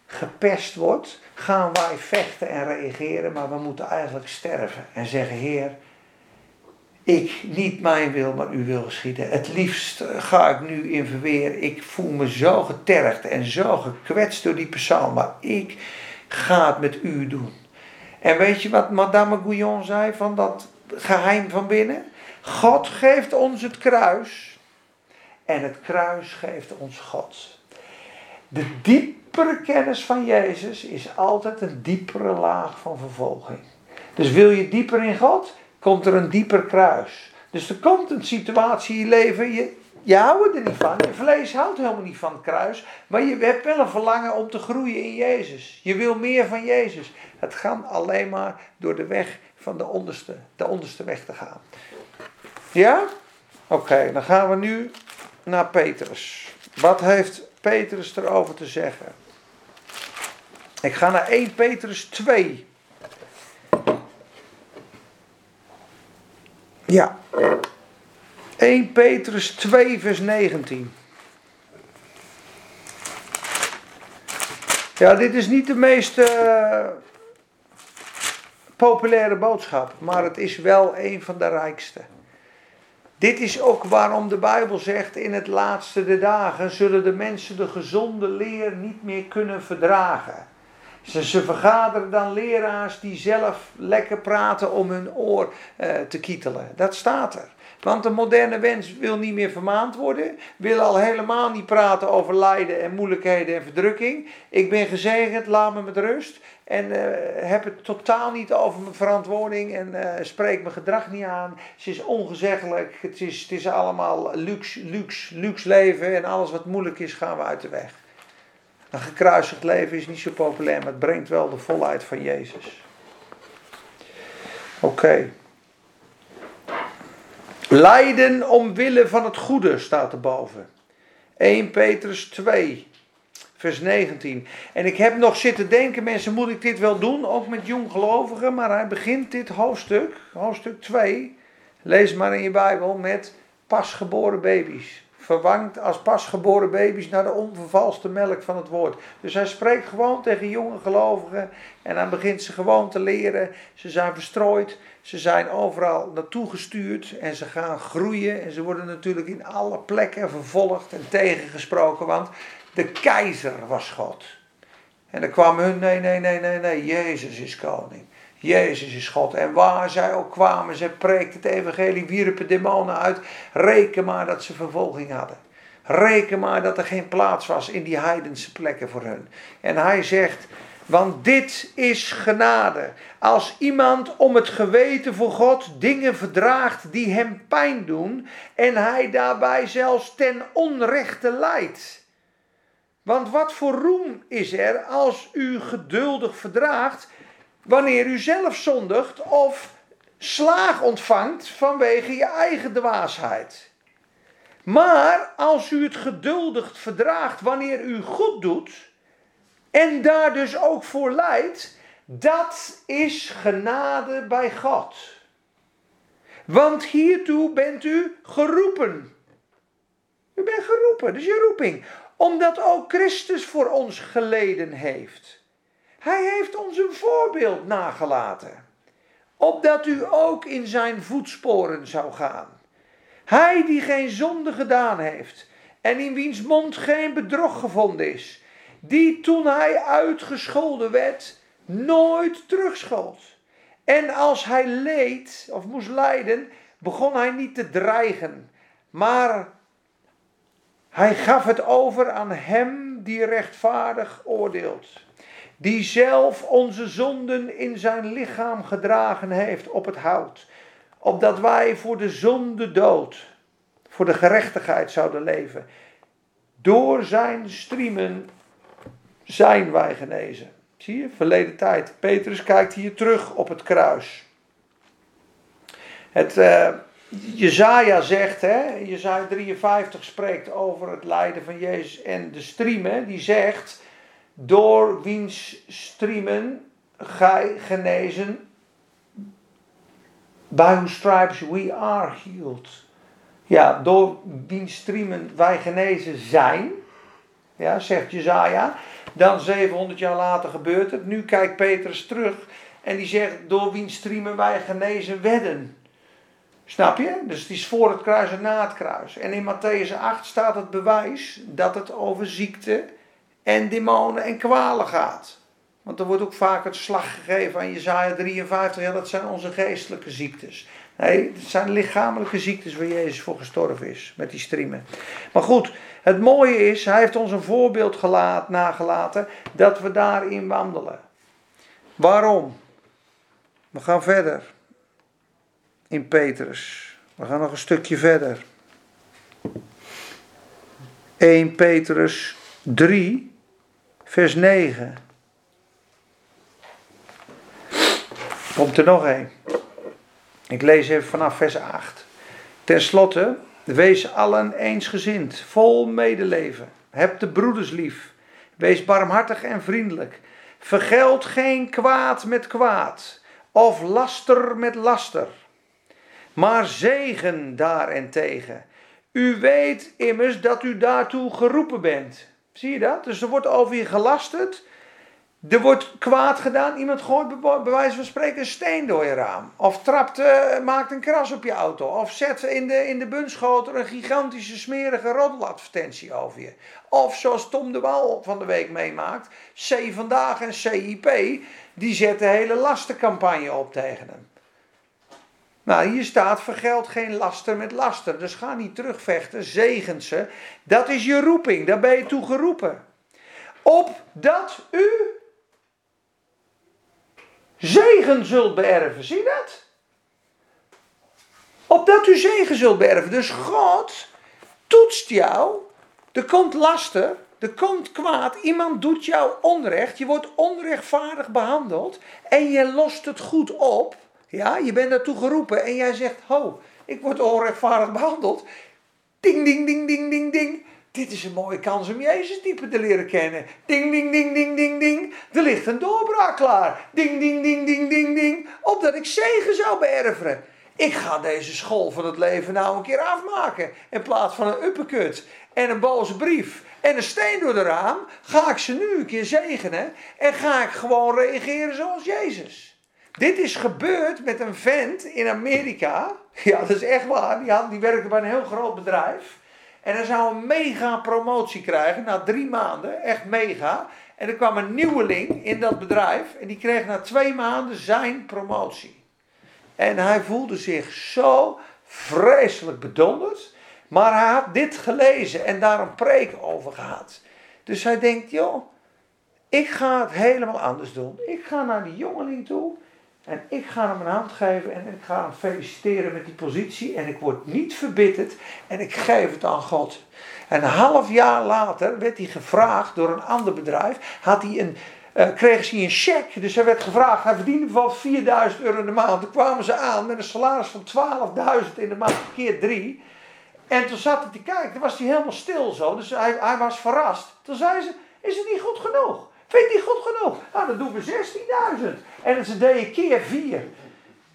gepest wordt, gaan wij vechten en reageren, maar we moeten eigenlijk sterven en zeggen: Heer, ik, niet mijn wil, maar uw wil geschieden. Het liefst ga ik nu in verweer. Ik voel me zo getergd en zo gekwetst door die persoon, maar ik ga het met u doen. En weet je wat Madame Gouillon zei van dat geheim van binnen? God geeft ons het kruis en het kruis geeft ons God. De diepere kennis van Jezus is altijd een diepere laag van vervolging. Dus wil je dieper in God, komt er een dieper kruis. Dus er komt een situatie in je leven, je, je houdt er niet van. Je vlees houdt helemaal niet van het kruis. Maar je hebt wel een verlangen om te groeien in Jezus. Je wil meer van Jezus. Het gaat alleen maar door de weg van de onderste, de onderste weg te gaan. Ja? Oké, dan gaan we nu naar Petrus. Wat heeft Petrus erover te zeggen? Ik ga naar 1 Petrus 2. Ja. 1 Petrus 2, vers 19. Ja, dit is niet de meest uh, populaire boodschap, maar het is wel een van de rijkste. Dit is ook waarom de Bijbel zegt: in het laatste de dagen zullen de mensen de gezonde leer niet meer kunnen verdragen. Ze, ze vergaderen dan leraars die zelf lekker praten om hun oor uh, te kietelen. Dat staat er. Want de moderne mens wil niet meer vermaand worden, wil al helemaal niet praten over lijden en moeilijkheden en verdrukking. Ik ben gezegend, laat me met rust. En uh, heb het totaal niet over mijn verantwoording en uh, spreek mijn gedrag niet aan. Het is ongezeggelijk, het is, het is allemaal luxe, luxe, luxe leven en alles wat moeilijk is gaan we uit de weg. Een gekruisigd leven is niet zo populair, maar het brengt wel de volheid van Jezus. Oké. Okay. Lijden omwille van het goede staat erboven. 1 Petrus 2, vers 19. En ik heb nog zitten denken, mensen, moet ik dit wel doen? Ook met jonggelovigen, maar hij begint dit hoofdstuk, hoofdstuk 2, lees maar in je Bijbel, met pasgeboren baby's verwangt als pasgeboren baby's naar de onvervalste melk van het woord. Dus hij spreekt gewoon tegen jonge gelovigen en dan begint ze gewoon te leren. Ze zijn verstrooid, ze zijn overal naartoe gestuurd en ze gaan groeien. En ze worden natuurlijk in alle plekken vervolgd en tegengesproken, want de keizer was God. En dan kwam hun, nee, nee, nee, nee, nee, Jezus is koning. Jezus is God. En waar zij ook kwamen, ze preekten het evangelie, wierpen demonen uit. Reken maar dat ze vervolging hadden. Reken maar dat er geen plaats was in die heidense plekken voor hun. En hij zegt, want dit is genade. Als iemand om het geweten voor God dingen verdraagt die hem pijn doen en hij daarbij zelfs ten onrechte lijdt. Want wat voor roem is er als u geduldig verdraagt wanneer u zelf zondigt of slaag ontvangt vanwege je eigen dwaasheid. Maar als u het geduldig verdraagt wanneer u goed doet en daar dus ook voor leidt, dat is genade bij God. Want hiertoe bent u geroepen. U bent geroepen, dat is je roeping. Omdat ook Christus voor ons geleden heeft hij heeft ons een voorbeeld nagelaten, opdat u ook in zijn voetsporen zou gaan. Hij die geen zonde gedaan heeft en in wiens mond geen bedrog gevonden is, die toen hij uitgescholden werd, nooit terugschold. En als hij leed of moest lijden, begon hij niet te dreigen, maar hij gaf het over aan hem die rechtvaardig oordeelt die zelf onze zonden in zijn lichaam gedragen heeft op het hout, opdat wij voor de zonde dood, voor de gerechtigheid zouden leven. Door zijn striemen zijn wij genezen. Zie je, verleden tijd. Petrus kijkt hier terug op het kruis. Het, uh, Jezaja zegt, hè, Jezaja 53 spreekt over het lijden van Jezus en de striemen. Die zegt, door wiens striemen gij genezen, by whose stripes we are healed. Ja, door wiens striemen wij genezen zijn, ja, zegt Jezaja. Dan 700 jaar later gebeurt het. Nu kijkt Petrus terug en die zegt, door wiens striemen wij genezen werden. Snap je? Dus het is voor het kruis en na het kruis. En in Matthäus 8 staat het bewijs dat het over ziekte en demonen en kwalen gaat. Want er wordt ook vaak het slag gegeven aan Jezaja 53. Ja, dat zijn onze geestelijke ziektes. Nee, het zijn lichamelijke ziektes waar Jezus voor gestorven is. Met die striemen. Maar goed, het mooie is, hij heeft ons een voorbeeld gelaat, nagelaten. Dat we daarin wandelen. Waarom? We gaan verder. In Petrus. We gaan nog een stukje verder. 1 Petrus 3, vers 9. Komt er nog een. Ik lees even vanaf vers 8. Ten slotte, wees allen eensgezind, vol medeleven. Heb de broeders lief. Wees barmhartig en vriendelijk. Vergeld geen kwaad met kwaad, of laster met laster. Maar zegen daarentegen. U weet immers dat u daartoe geroepen bent. Zie je dat? Dus er wordt over je gelasterd. Er wordt kwaad gedaan. Iemand gooit bij wijze van spreken een steen door je raam. Of trapt, uh, maakt een kras op je auto. Of zet in de, in de bunschoter een gigantische smerige roddeladvertentie over je. Of zoals Tom de Wal van de week meemaakt. C Vandaag en CIP. Die zetten hele lastencampagne op tegen hem. Nou, hier staat: vergeld geen laster met laster. Dus ga niet terugvechten, zegen ze. Dat is je roeping, daar ben je toe geroepen. Opdat u zegen zult beërven. Zie dat? Opdat u zegen zult beërven. Dus God toetst jou. Er komt laster, er komt kwaad. Iemand doet jou onrecht. Je wordt onrechtvaardig behandeld. En je lost het goed op. Ja, je bent daartoe geroepen. En jij zegt: Ho, ik word onrechtvaardig behandeld. Ding, ding, ding, ding, ding, ding. Dit is een mooie kans om Jezus dieper te leren kennen. Ding, ding, ding, ding, ding, ding. Er ligt een doorbraak klaar. Ding, ding, ding, ding, ding, ding. Opdat ik zegen zou beërveren. Ik ga deze school van het leven nou een keer afmaken. In plaats van een uppercut en een boze brief en een steen door de raam, ga ik ze nu een keer zegenen. En ga ik gewoon reageren zoals Jezus. Dit is gebeurd met een vent in Amerika. Ja, dat is echt waar. Die, had, die werkte bij een heel groot bedrijf. En hij zou een mega promotie krijgen na drie maanden, echt mega. En er kwam een nieuweling in dat bedrijf en die kreeg na twee maanden zijn promotie. En hij voelde zich zo vreselijk bedonderd. Maar hij had dit gelezen en daar een preek over gehad. Dus hij denkt, joh, ik ga het helemaal anders doen. Ik ga naar die jongeling toe en ik ga hem een hand geven en ik ga hem feliciteren met die positie. En ik word niet verbitterd en ik geef het aan God. En een half jaar later werd hij gevraagd door een ander bedrijf. Had hij een, uh, kreeg hij een cheque. Dus hij werd gevraagd. Hij verdiende bijvoorbeeld 4000 euro in de maand. Toen kwamen ze aan met een salaris van 12.000 in de maand, keer drie. En toen zat hij te kijken. Toen was hij helemaal stil zo. Dus hij, hij was verrast. Toen zei ze: Is het niet goed genoeg? Vind je goed genoeg? Nou, dan doen we 16.000. En ze deden keer vier.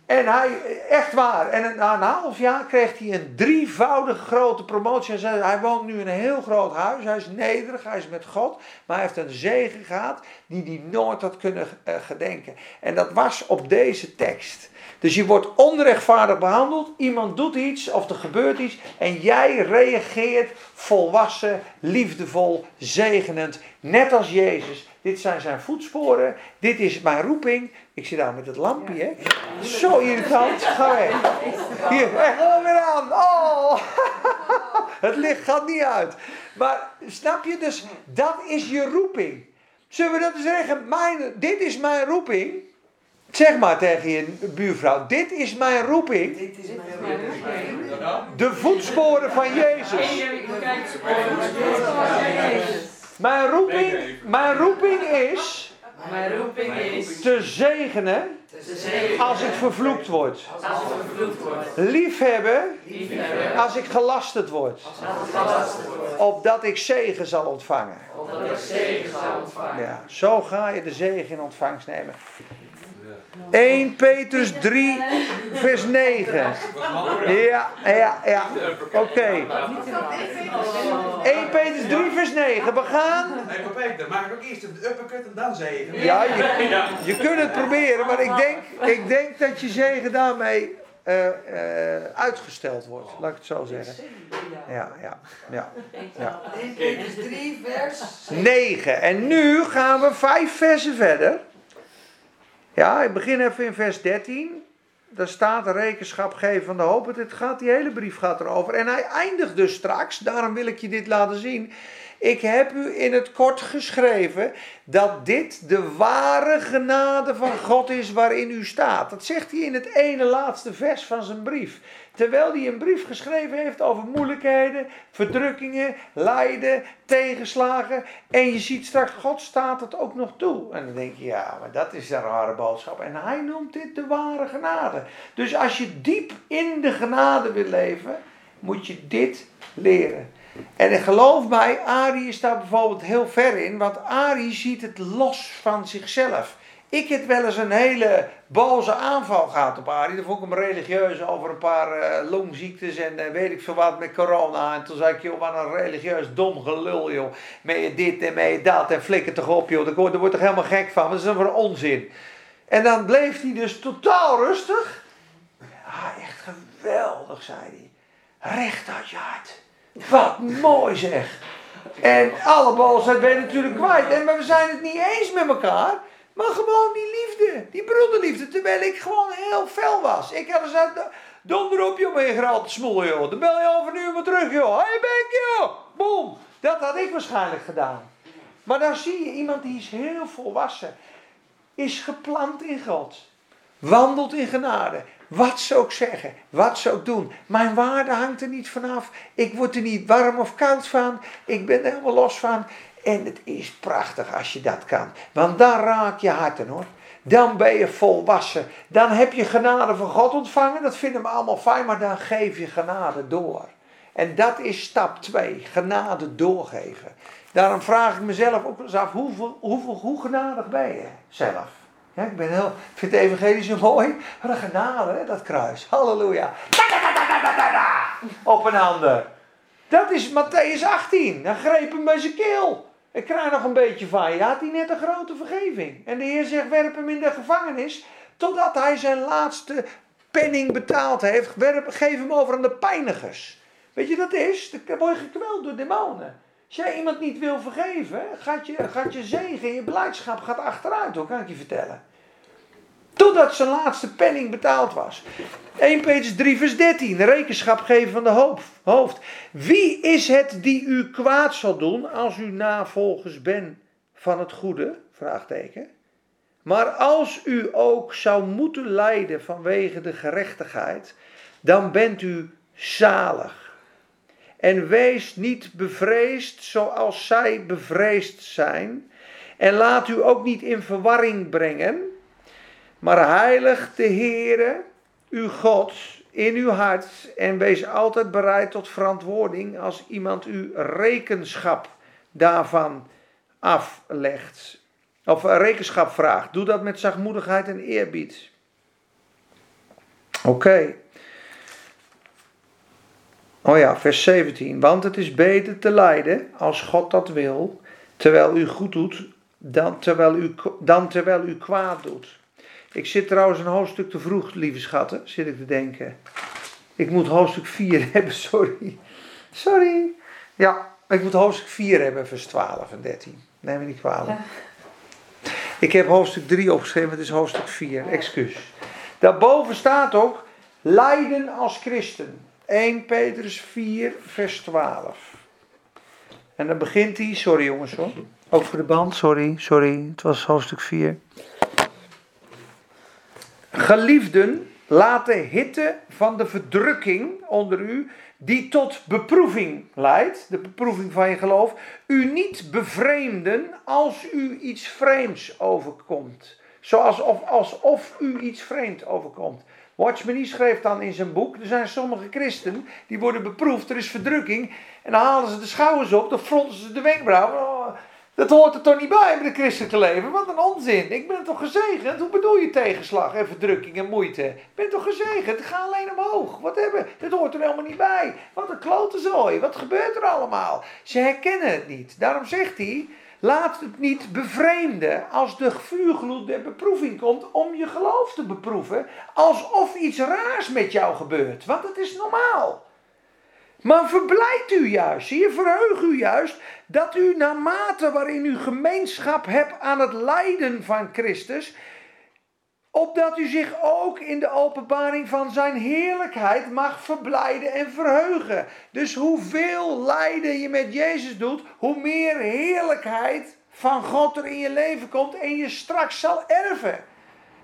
En hij, echt waar. En na een half jaar kreeg hij een drievoudige grote promotie. Hij woont nu in een heel groot huis. Hij is nederig, hij is met God. Maar hij heeft een zegen gehad die hij nooit had kunnen uh, gedenken. En dat was op deze tekst. Dus je wordt onrechtvaardig behandeld. Iemand doet iets of er gebeurt iets. En jij reageert volwassen, liefdevol, zegenend. Net als Jezus. Dit zijn zijn voetsporen. Dit is mijn roeping. Ik zit daar met het lampje. Hè? Zo irritant. Ga weg. Hier, echt weer aan. Oh. Het licht gaat niet uit. Maar snap je? Dus dat is je roeping. Zullen we dat eens zeggen? Mijn, dit is mijn roeping. Zeg maar tegen je buurvrouw: Dit is mijn roeping. Dit is mijn roeping. De voetsporen van Jezus. Mijn roeping, mijn roeping is Mijn roeping is te zegenen te zegenen als ik vervloekt word. als ik vervloekt word. Liefhebben Liefhebben als ik gelasterd word. Opdat ik zegen zal ontvangen. Opdat ik zegen zal ontvangen. Ja, zo ga je de zegen in ontvangst nemen. 1 Petrus 3, vers 9. Ja, ja, ja. Oké. 1 Petrus 3, vers 9. We gaan. Nee, maar dan maak ik ook eerst de uppercut en dan zegen. Ja, je, je kunt het proberen, maar ik denk, ik denk dat je zegen daarmee eh, eh, uitgesteld wordt. Laat ik het zo zeggen. Ja, ja, ja. ja. 1 Petrus 3 vers 9. En nu gaan we vijf versen verder. Ja, ik begin even in vers 13. Daar staat rekenschap geven van de hoop. Het gaat, die hele brief gaat erover. En hij eindigt dus straks, daarom wil ik je dit laten zien. Ik heb u in het kort geschreven dat dit de ware genade van God is waarin u staat. Dat zegt hij in het ene laatste vers van zijn brief. Terwijl hij een brief geschreven heeft over moeilijkheden, verdrukkingen, lijden, tegenslagen. En je ziet straks, God staat het ook nog toe. En dan denk je, ja, maar dat is de rare boodschap. En hij noemt dit de ware genade. Dus als je diep in de genade wil leven, moet je dit leren. En geloof mij, Ari is daar bijvoorbeeld heel ver in, want Ari ziet het los van zichzelf. Ik heb wel eens een hele boze aanval gehad op Arie. Dan vond ik hem religieus over een paar uh, longziektes en uh, weet ik veel wat met corona. En toen zei ik, joh, wat een religieus dom gelul, joh. Met je dit en met je dat en flikker toch op, joh. Daar word toch helemaal gek van. Dat is een voor onzin. En dan bleef hij dus totaal rustig. Ja, echt geweldig, zei hij. Recht uit je hart. Wat mooi zeg. En alle ben je natuurlijk kwijt. En we zijn het niet eens met elkaar. Maar gewoon die liefde, die broederliefde, terwijl ik gewoon heel fel was. Ik had gezegd, donder op joh, met je grote smoel joh. Dan bel je over nu uur maar terug joh. Hé hey, joh, boom. Dat had ik waarschijnlijk gedaan. Maar dan zie je iemand die is heel volwassen. Is geplant in God. Wandelt in genade. Wat zou ik zeggen? Wat zou ik doen? Mijn waarde hangt er niet vanaf. Ik word er niet warm of koud van. Ik ben er helemaal los van. En het is prachtig als je dat kan. Want dan raak je harten hoor. Dan ben je volwassen. Dan heb je genade van God ontvangen. Dat vinden we allemaal fijn. Maar dan geef je genade door. En dat is stap 2. Genade doorgeven. Daarom vraag ik mezelf ook eens af. Hoeveel, hoeveel, hoe genadig ben je zelf? Ja, ik ben heel, vind het evangelie zo mooi. Wat een genade, hè, dat kruis. Halleluja. Op een ander. Dat is Matthäus 18. Dan greep hem bij zijn keel. Ik krijg nog een beetje van je. Had hij net een grote vergeving. En de Heer zegt: werp hem in de gevangenis. Totdat hij zijn laatste penning betaald heeft. Werp, geef hem over aan de pijnigers. Weet je dat is? Dan word je gekweld door demonen. Als jij iemand niet wil vergeven, gaat je, gaat je zegen, je blijdschap gaat achteruit, hoor, kan ik je vertellen. Totdat zijn laatste penning betaald was. 1 Petrus 3 vers 13. Rekenschap geven van de hoofd. Wie is het die u kwaad zal doen als u navolgers bent van het goede? Vraagteken. Maar als u ook zou moeten lijden vanwege de gerechtigheid, dan bent u zalig. En wees niet bevreesd zoals zij bevreesd zijn. En laat u ook niet in verwarring brengen. Maar heilig de Heere, uw God, in uw hart en wees altijd bereid tot verantwoording als iemand u rekenschap daarvan aflegt. Of rekenschap vraagt. Doe dat met zachtmoedigheid en eerbied. Oké. Oh ja, vers 17. Want het is beter te lijden als God dat wil, terwijl u goed doet, dan terwijl u, dan terwijl u kwaad doet. Ik zit trouwens een hoofdstuk te vroeg, lieve schatten, zit ik te denken. Ik moet hoofdstuk 4 hebben, sorry. Sorry. Ja, ik moet hoofdstuk 4 hebben, vers 12 en 13. Neem me niet kwalijk. Ik heb hoofdstuk 3 opgeschreven, het is hoofdstuk 4, excuus. Daarboven staat ook, lijden als christen. 1 Petrus 4, vers 12. En dan begint hij, sorry jongens hoor, ook voor de band, sorry, sorry, het was hoofdstuk 4. Geliefden, laat de hitte van de verdrukking onder u die tot beproeving leidt, de beproeving van je geloof, u niet bevreemden als u iets vreemds overkomt. Zoals of, alsof u iets vreemd overkomt. Watchman schreef dan in zijn boek, er zijn sommige christenen die worden beproefd, er is verdrukking, en dan halen ze de schouders op, dan fronten ze de wenkbrauwen. Oh, dat hoort er toch niet bij bij de christelijke leven? Wat een onzin. Ik ben toch gezegend? Hoe bedoel je tegenslag en verdrukking en moeite? Ik ben toch gezegend? Gaat alleen omhoog. Wat hebben? Dit hoort er helemaal niet bij. Wat een klote zooi. Wat gebeurt er allemaal? Ze herkennen het niet. Daarom zegt hij, laat het niet bevreemden als de vuurgloed der beproeving komt om je geloof te beproeven. Alsof iets raars met jou gebeurt. Want het is normaal. Maar verblijdt u juist, zie je, verheug u juist dat u naarmate waarin u gemeenschap hebt aan het lijden van Christus, opdat u zich ook in de openbaring van zijn heerlijkheid mag verblijden en verheugen. Dus hoeveel lijden je met Jezus doet, hoe meer heerlijkheid van God er in je leven komt en je straks zal erven.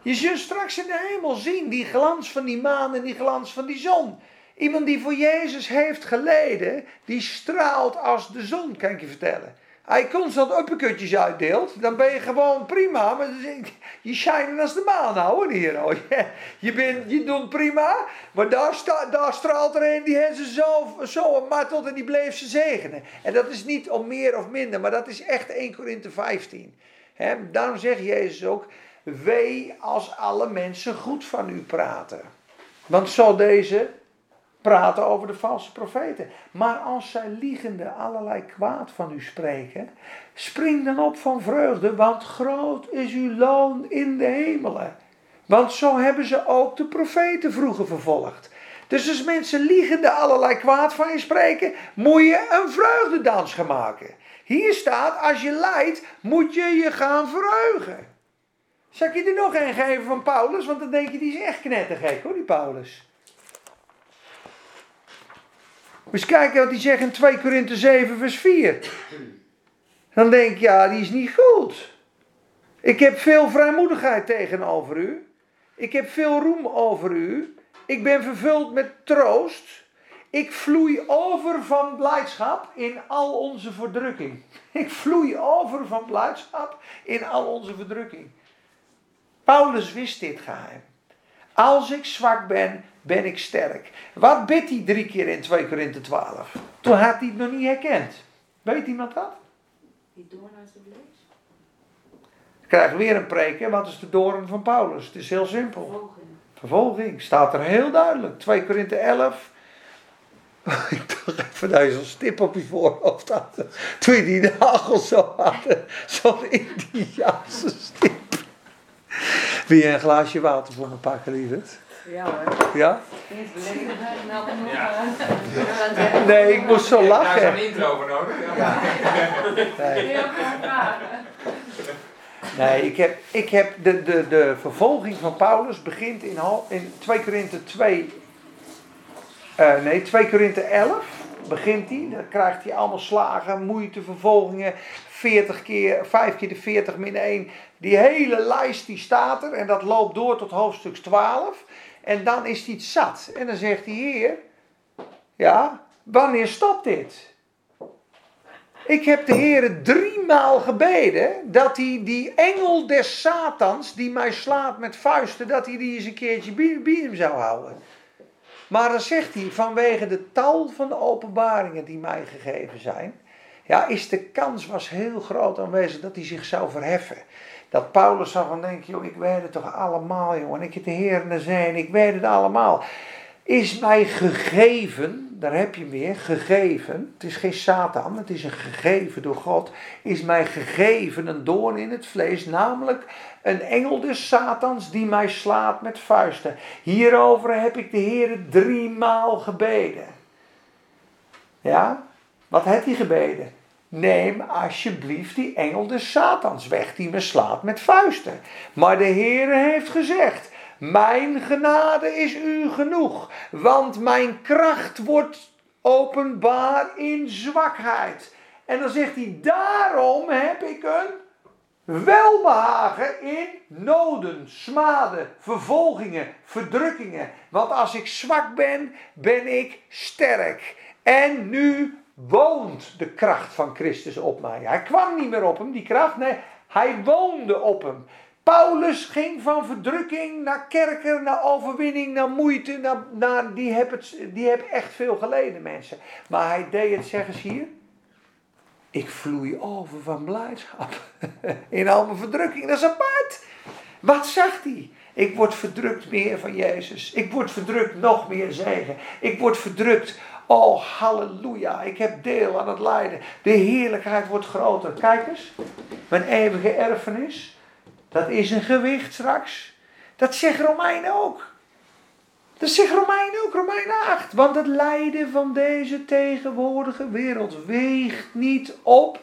Je zult straks in de hemel zien die glans van die maan en die glans van die zon. Iemand die voor Jezus heeft geleden, die straalt als de zon, kan ik je vertellen. Hij constant uppercutjes uitdeelt, dan ben je gewoon prima. Maar je shine als de maan, hoor hier. Hoor. Je, bent, je doet prima, maar daar, daar straalt er een die heeft ze zo, zo martelt en die bleef ze zegenen. En dat is niet om meer of minder, maar dat is echt 1 Korinthe 15. He, daarom zegt Jezus ook, wee als alle mensen goed van u praten. Want zo deze praten over de valse profeten. Maar als zij liegende allerlei kwaad van u spreken, spring dan op van vreugde, want groot is uw loon in de hemelen. Want zo hebben ze ook de profeten vroeger vervolgd. Dus als mensen liegende allerlei kwaad van je spreken, moet je een vreugdedans gaan maken. Hier staat, als je lijdt, moet je je gaan verheugen. Zal ik je er nog een geven van Paulus? Want dan denk je, die is echt knettergek hoor, die Paulus. Eens kijken wat hij zegt in 2 Korinthe 7 vers 4. Dan denk je, ja, die is niet goed. Ik heb veel vrijmoedigheid tegenover u. Ik heb veel roem over u. Ik ben vervuld met troost. Ik vloei over van blijdschap in al onze verdrukking. Ik vloei over van blijdschap in al onze verdrukking. Paulus wist dit geheim. Als ik zwak ben, ben ik sterk. Wat bidt hij drie keer in 2 Korinthe 12? Toen had hij het nog niet herkend. Weet iemand dat? Die doorn uit de vlees. Ik krijg weer een preek, hè? wat is de doorn van Paulus? Het is heel simpel. Vervolging. Vervolging, staat er heel duidelijk. 2 Korinthe 11. ik dacht even dat je zo'n stip op je voorhoofd had. Toen je die nagel zo had. Zo'n Indiaanse stip. Wil je een glaasje water voor me pakken, lieverd? Ja hoor. Ja? Nou. Ja. Nee, ik moest zo Daar is een lachen. intro voor nodig. Ja. Nee, nee ik heb, ik heb de, de, de vervolging van Paulus begint in, hal- in 2 Korinthe 2. eh, nee, 2 Korinthe 11 begint hij. Dan krijgt hij allemaal slagen, moeite, vervolgingen. 40 keer, 5 keer de 40 min 1. Die hele lijst die staat er en dat loopt door tot hoofdstuk 12. En dan is hij zat. En dan zegt hij, heer, ja, wanneer stopt dit? Ik heb de Heer driemaal gebeden dat hij die engel des Satans die mij slaat met vuisten, dat hij die eens een keertje bij hem zou houden. Maar dan zegt hij, vanwege de tal van de openbaringen die mij gegeven zijn, ja, is de kans was heel groot aanwezig dat hij zich zou verheffen. Dat Paulus zou van denken, joh, ik weet het toch allemaal, jongen. Ik heb de Heer en ik weet het allemaal. Is mij gegeven, daar heb je weer, gegeven. Het is geen Satan, het is een gegeven door God. Is mij gegeven een doorn in het vlees, namelijk een engel des Satans die mij slaat met vuisten. Hierover heb ik de Heer driemaal gebeden. Ja, wat heeft hij gebeden? Neem alsjeblieft die engel des Satans weg die me slaat met vuisten. Maar de Heer heeft gezegd, mijn genade is u genoeg, want mijn kracht wordt openbaar in zwakheid. En dan zegt hij, daarom heb ik een welbehagen in noden, smaden, vervolgingen, verdrukkingen. Want als ik zwak ben, ben ik sterk. En nu woont de kracht van Christus op mij. Hij kwam niet meer op hem, die kracht. Nee, hij woonde op hem. Paulus ging van verdrukking naar kerker, naar overwinning, naar moeite. Naar, naar, die, heb het, die heb echt veel geleden, mensen. Maar hij deed het, zeggen ze hier. Ik vloei over van blijdschap. In al mijn verdrukking. Dat is apart. Wat zegt hij? Ik word verdrukt meer van Jezus. Ik word verdrukt nog meer zegen. Ik word verdrukt. Oh, halleluja. Ik heb deel aan het lijden. De heerlijkheid wordt groter. Kijk eens. Mijn eeuwige erfenis. Dat is een gewicht straks. Dat zegt Romein ook. Dat zegt Romein ook, Romein 8. Want het lijden van deze tegenwoordige wereld weegt niet op.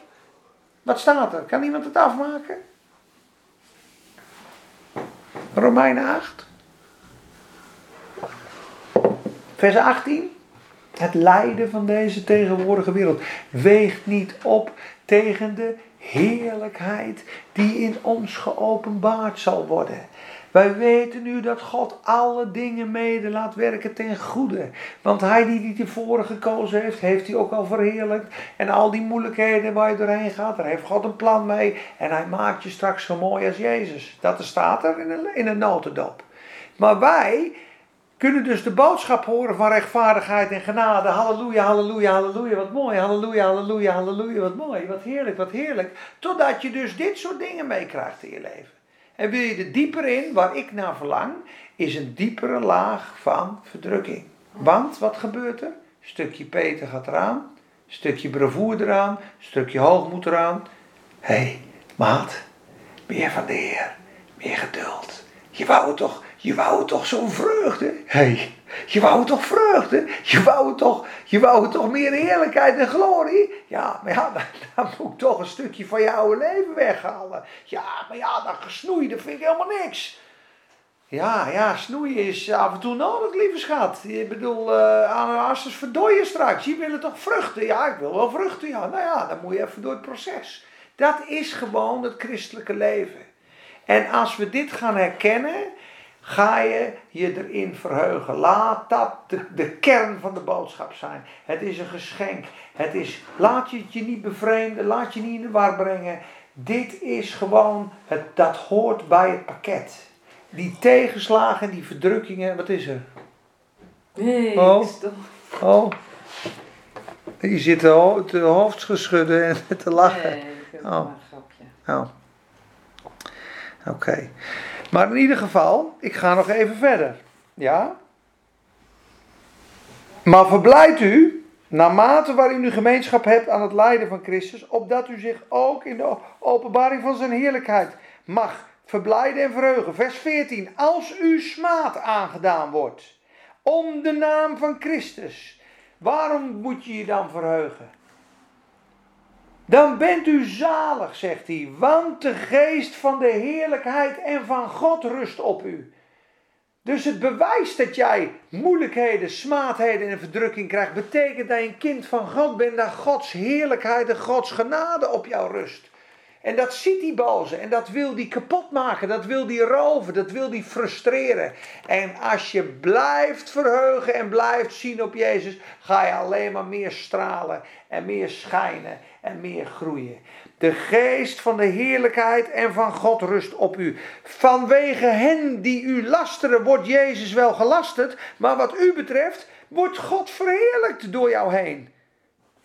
Wat staat er? Kan iemand het afmaken? Romein 8. Vers 18. Het lijden van deze tegenwoordige wereld weegt niet op tegen de heerlijkheid die in ons geopenbaard zal worden. Wij weten nu dat God alle dingen mede laat werken ten goede. Want hij die die tevoren gekozen heeft, heeft hij ook al verheerlijkt. En al die moeilijkheden waar je doorheen gaat, daar heeft God een plan mee. En hij maakt je straks zo mooi als Jezus. Dat staat er in een, in een notendop. Maar wij kunnen dus de boodschap horen van rechtvaardigheid en genade. Halleluja, halleluja, halleluja, wat mooi. Halleluja, halleluja, halleluja, wat mooi. Wat heerlijk, wat heerlijk. Totdat je dus dit soort dingen meekrijgt in je leven. En wil je er dieper in, waar ik naar verlang, is een diepere laag van verdrukking. Want wat gebeurt er? Stukje Peter gaat eraan, stukje bravoer eraan, stukje hoogmoed eraan. Hé, hey, maat, meer van de Heer, meer geduld. Je wou toch, je wou toch zo'n vreugde? Hé, hey, je wou toch vreugde? Je wou toch, je wou toch meer heerlijkheid en glorie? Ja, maar ja, dan, dan moet ik toch een stukje van je oude leven weghalen. Ja, maar ja, dat gesnoeien, dat vind ik helemaal niks. Ja, ja, snoeien is af en toe nodig, lieve schat. Ik bedoel, uh, ananasses verdooien straks. Je wil toch vruchten? Ja, ik wil wel vruchten, ja. Nou ja, dan moet je even door het proces. Dat is gewoon het christelijke leven. En als we dit gaan herkennen, ga je je erin verheugen. Laat dat de, de, kern van de boodschap zijn. Het is een geschenk. Het is, laat je het je niet bevreemden, laat je niet in de war brengen. Dit is gewoon, het, dat hoort bij het pakket. Die tegenslagen, die verdrukkingen, wat is er? Nee, oh. oh. Je zit te hoofd geschudden en te lachen. Nee, ik oh. een grapje. Oh. Oké. Maar in ieder geval, ik ga nog even verder. Ja? Maar verblijdt u, naarmate waarin u gemeenschap hebt aan het lijden van Christus, opdat u zich ook in de openbaring van zijn heerlijkheid mag verblijden en verheugen. Vers 14. Als u smaad aangedaan wordt om de naam van Christus, waarom moet je je dan verheugen? Dan bent u zalig, zegt hij, want de geest van de heerlijkheid en van God rust op u. Dus het bewijs dat jij moeilijkheden, smaadheden en verdrukking krijgt, betekent dat je een kind van God bent, dat Gods heerlijkheid en Gods genade op jou rust. En dat ziet die boze en dat wil die kapot maken, dat wil die roven, dat wil die frustreren. En als je blijft verheugen en blijft zien op Jezus, ga je alleen maar meer stralen en meer schijnen en meer groeien. De geest van de heerlijkheid en van God rust op u. Vanwege hen die u lasteren, wordt Jezus wel gelasterd, maar wat u betreft, wordt God verheerlijkt door jou heen.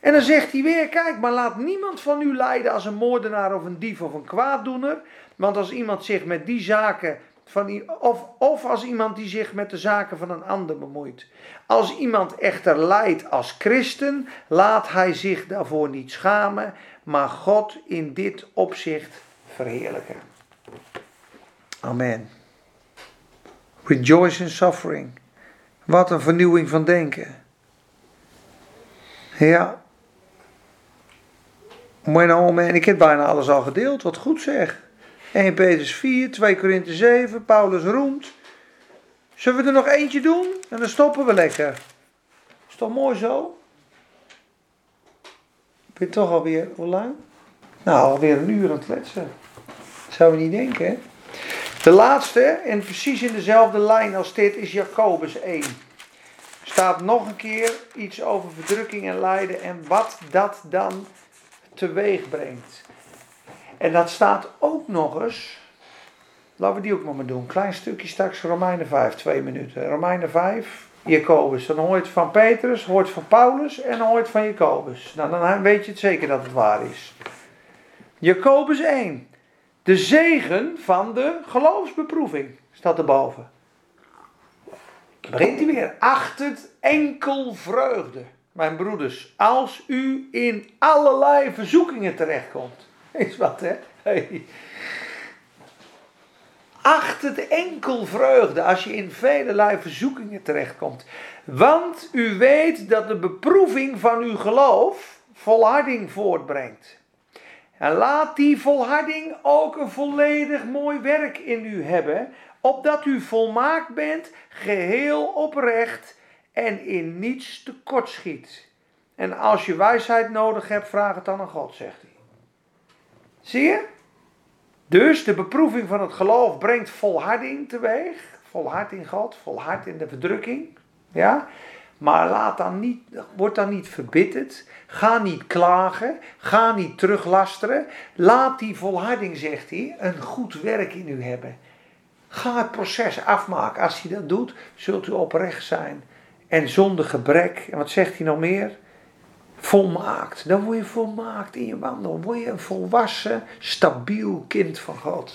En dan zegt hij weer: Kijk, maar laat niemand van u lijden als een moordenaar of een dief of een kwaaddoener. Want als iemand zich met die zaken van, of, of als iemand die zich met de zaken van een ander bemoeit. Als iemand echter lijdt als christen, laat hij zich daarvoor niet schamen, maar God in dit opzicht verheerlijken. Amen. Rejoice in suffering. Wat een vernieuwing van denken. Ja. Oh man, ik heb bijna alles al gedeeld. Wat goed zeg. 1 Petrus 4, 2 Korinthe 7, Paulus roemt. Zullen we er nog eentje doen? En dan stoppen we lekker. Is toch mooi zo? Ben je toch alweer, hoe lang? Nou, alweer een uur aan het kletsen. Zou je niet denken, hè? De laatste, en precies in dezelfde lijn als dit, is Jacobus 1. Staat nog een keer iets over verdrukking en lijden en wat dat dan teweeg brengt. En dat staat ook nog eens, laten we die ook nog maar doen, klein stukje straks Romeinen 5, twee minuten. Romeinen 5, Jacobus. Dan hoor je het van Petrus, hoort van Paulus en dan hoor je het van Jacobus. Nou, dan weet je het zeker dat het waar is. Jacobus 1. De zegen van de geloofsbeproeving staat erboven. Begint hij weer. Acht het enkel vreugde, mijn broeders, als u in allerlei verzoekingen terechtkomt. Is wat, hè? Acht het enkel vreugde als je in velelei verzoekingen terechtkomt. Want u weet dat de beproeving van uw geloof volharding voortbrengt. En laat die volharding ook een volledig mooi werk in u hebben, opdat u volmaakt bent, geheel oprecht en in niets tekortschiet. En als je wijsheid nodig hebt, vraag het dan aan God, zegt hij. Zie je? Dus de beproeving van het geloof brengt volharding teweeg. Volhard in God, volhard in de verdrukking. Ja? Maar laat dan niet, word dan niet verbitterd. Ga niet klagen. Ga niet teruglasteren. Laat die volharding, zegt hij, een goed werk in u hebben. Ga het proces afmaken. Als hij dat doet, zult u oprecht zijn. En zonder gebrek. En wat zegt hij nog meer? Volmaakt. Dan word je volmaakt in je wandel. Dan word je een volwassen, stabiel kind van God.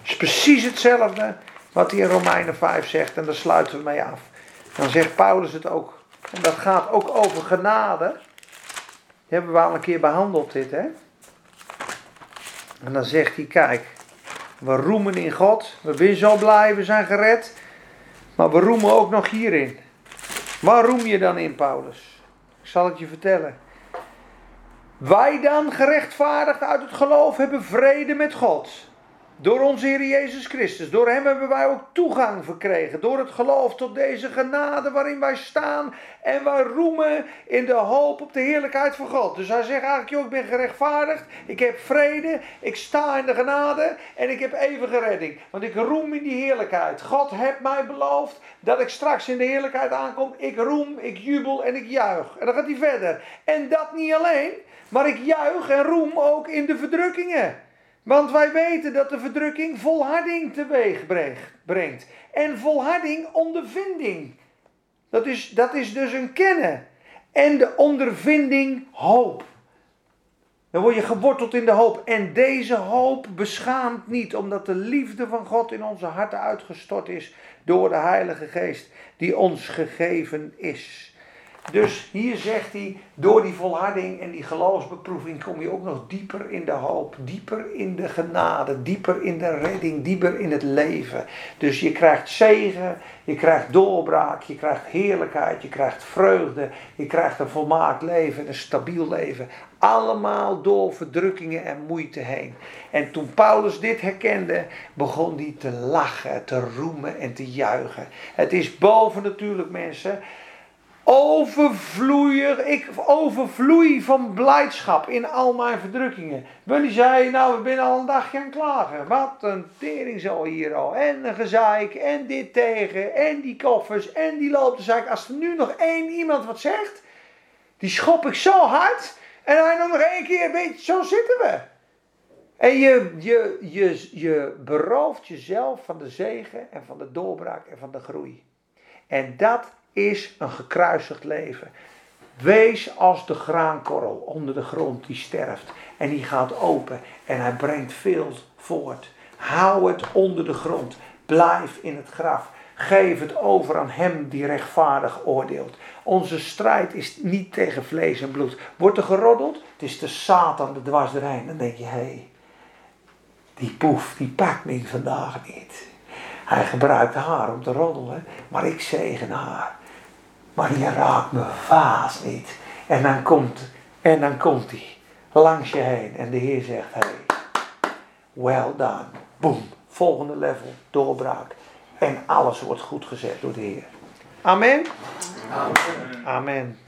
Het is precies hetzelfde wat hij in Romeinen 5 zegt. En daar sluiten we mee af. Dan zegt Paulus het ook. En dat gaat ook over genade. Die hebben we al een keer behandeld dit, hè. En dan zegt hij, kijk, we roemen in God. We zijn zo blij, we zijn gered. Maar we roemen ook nog hierin. Waar roem je dan in, Paulus? Ik zal het je vertellen. Wij dan, gerechtvaardigd uit het geloof, hebben vrede met God. Door onze Heer Jezus Christus. Door Hem hebben wij ook toegang verkregen. Door het geloof tot deze genade waarin wij staan. En wij roemen in de hoop op de heerlijkheid van God. Dus hij zegt eigenlijk, joh, ik ben gerechtvaardigd. Ik heb vrede. Ik sta in de genade. En ik heb eeuwige redding. Want ik roem in die heerlijkheid. God heeft mij beloofd dat ik straks in de heerlijkheid aankom. Ik roem, ik jubel en ik juich. En dan gaat hij verder. En dat niet alleen. Maar ik juich en roem ook in de verdrukkingen. Want wij weten dat de verdrukking volharding teweeg brengt. En volharding ondervinding. Dat is, dat is dus een kennen. En de ondervinding hoop. Dan word je geworteld in de hoop. En deze hoop beschaamt niet, omdat de liefde van God in onze harten uitgestort is door de Heilige Geest, die ons gegeven is. Dus hier zegt hij, door die volharding en die geloofsbeproeving kom je ook nog dieper in de hoop, dieper in de genade, dieper in de redding, dieper in het leven. Dus je krijgt zegen, je krijgt doorbraak, je krijgt heerlijkheid, je krijgt vreugde, je krijgt een volmaakt leven, een stabiel leven. Allemaal door verdrukkingen en moeite heen. En toen Paulus dit herkende, begon hij te lachen, te roemen en te juichen. Het is boven natuurlijk mensen overvloeier, ik overvloei van blijdschap in al mijn verdrukkingen. Willy zei, nou we zijn al een dagje aan klagen. Wat een tering zo hier al. En een gezeik, en dit tegen, en die koffers, en die loopt. Dan Als er nu nog één iemand wat zegt, die schop ik zo hard. En hij nog één keer, weet je, zo zitten we. En je, je, je, je berooft jezelf van de zegen en van de doorbraak en van de groei. En dat is een gekruisigd leven. Wees als de graankorrel onder de grond die sterft. En die gaat open en hij brengt veel voort. Hou het onder de grond. Blijf in het graf. Geef het over aan hem die rechtvaardig oordeelt. Onze strijd is niet tegen vlees en bloed. Wordt er geroddeld? Het is de Satan, de dwarsdrein. Dan denk je, hé, hey, die poef, die pakt me vandaag niet. Hij gebruikt haar om te roddelen, maar ik zegen haar. Maar je raakt me vaas niet. En dan komt, en dan komt hij langs je heen. En de Heer zegt, hey, well done. Boom. Volgende level, doorbraak. En alles wordt goed gezet door de Heer. Amen. Amen. Amen.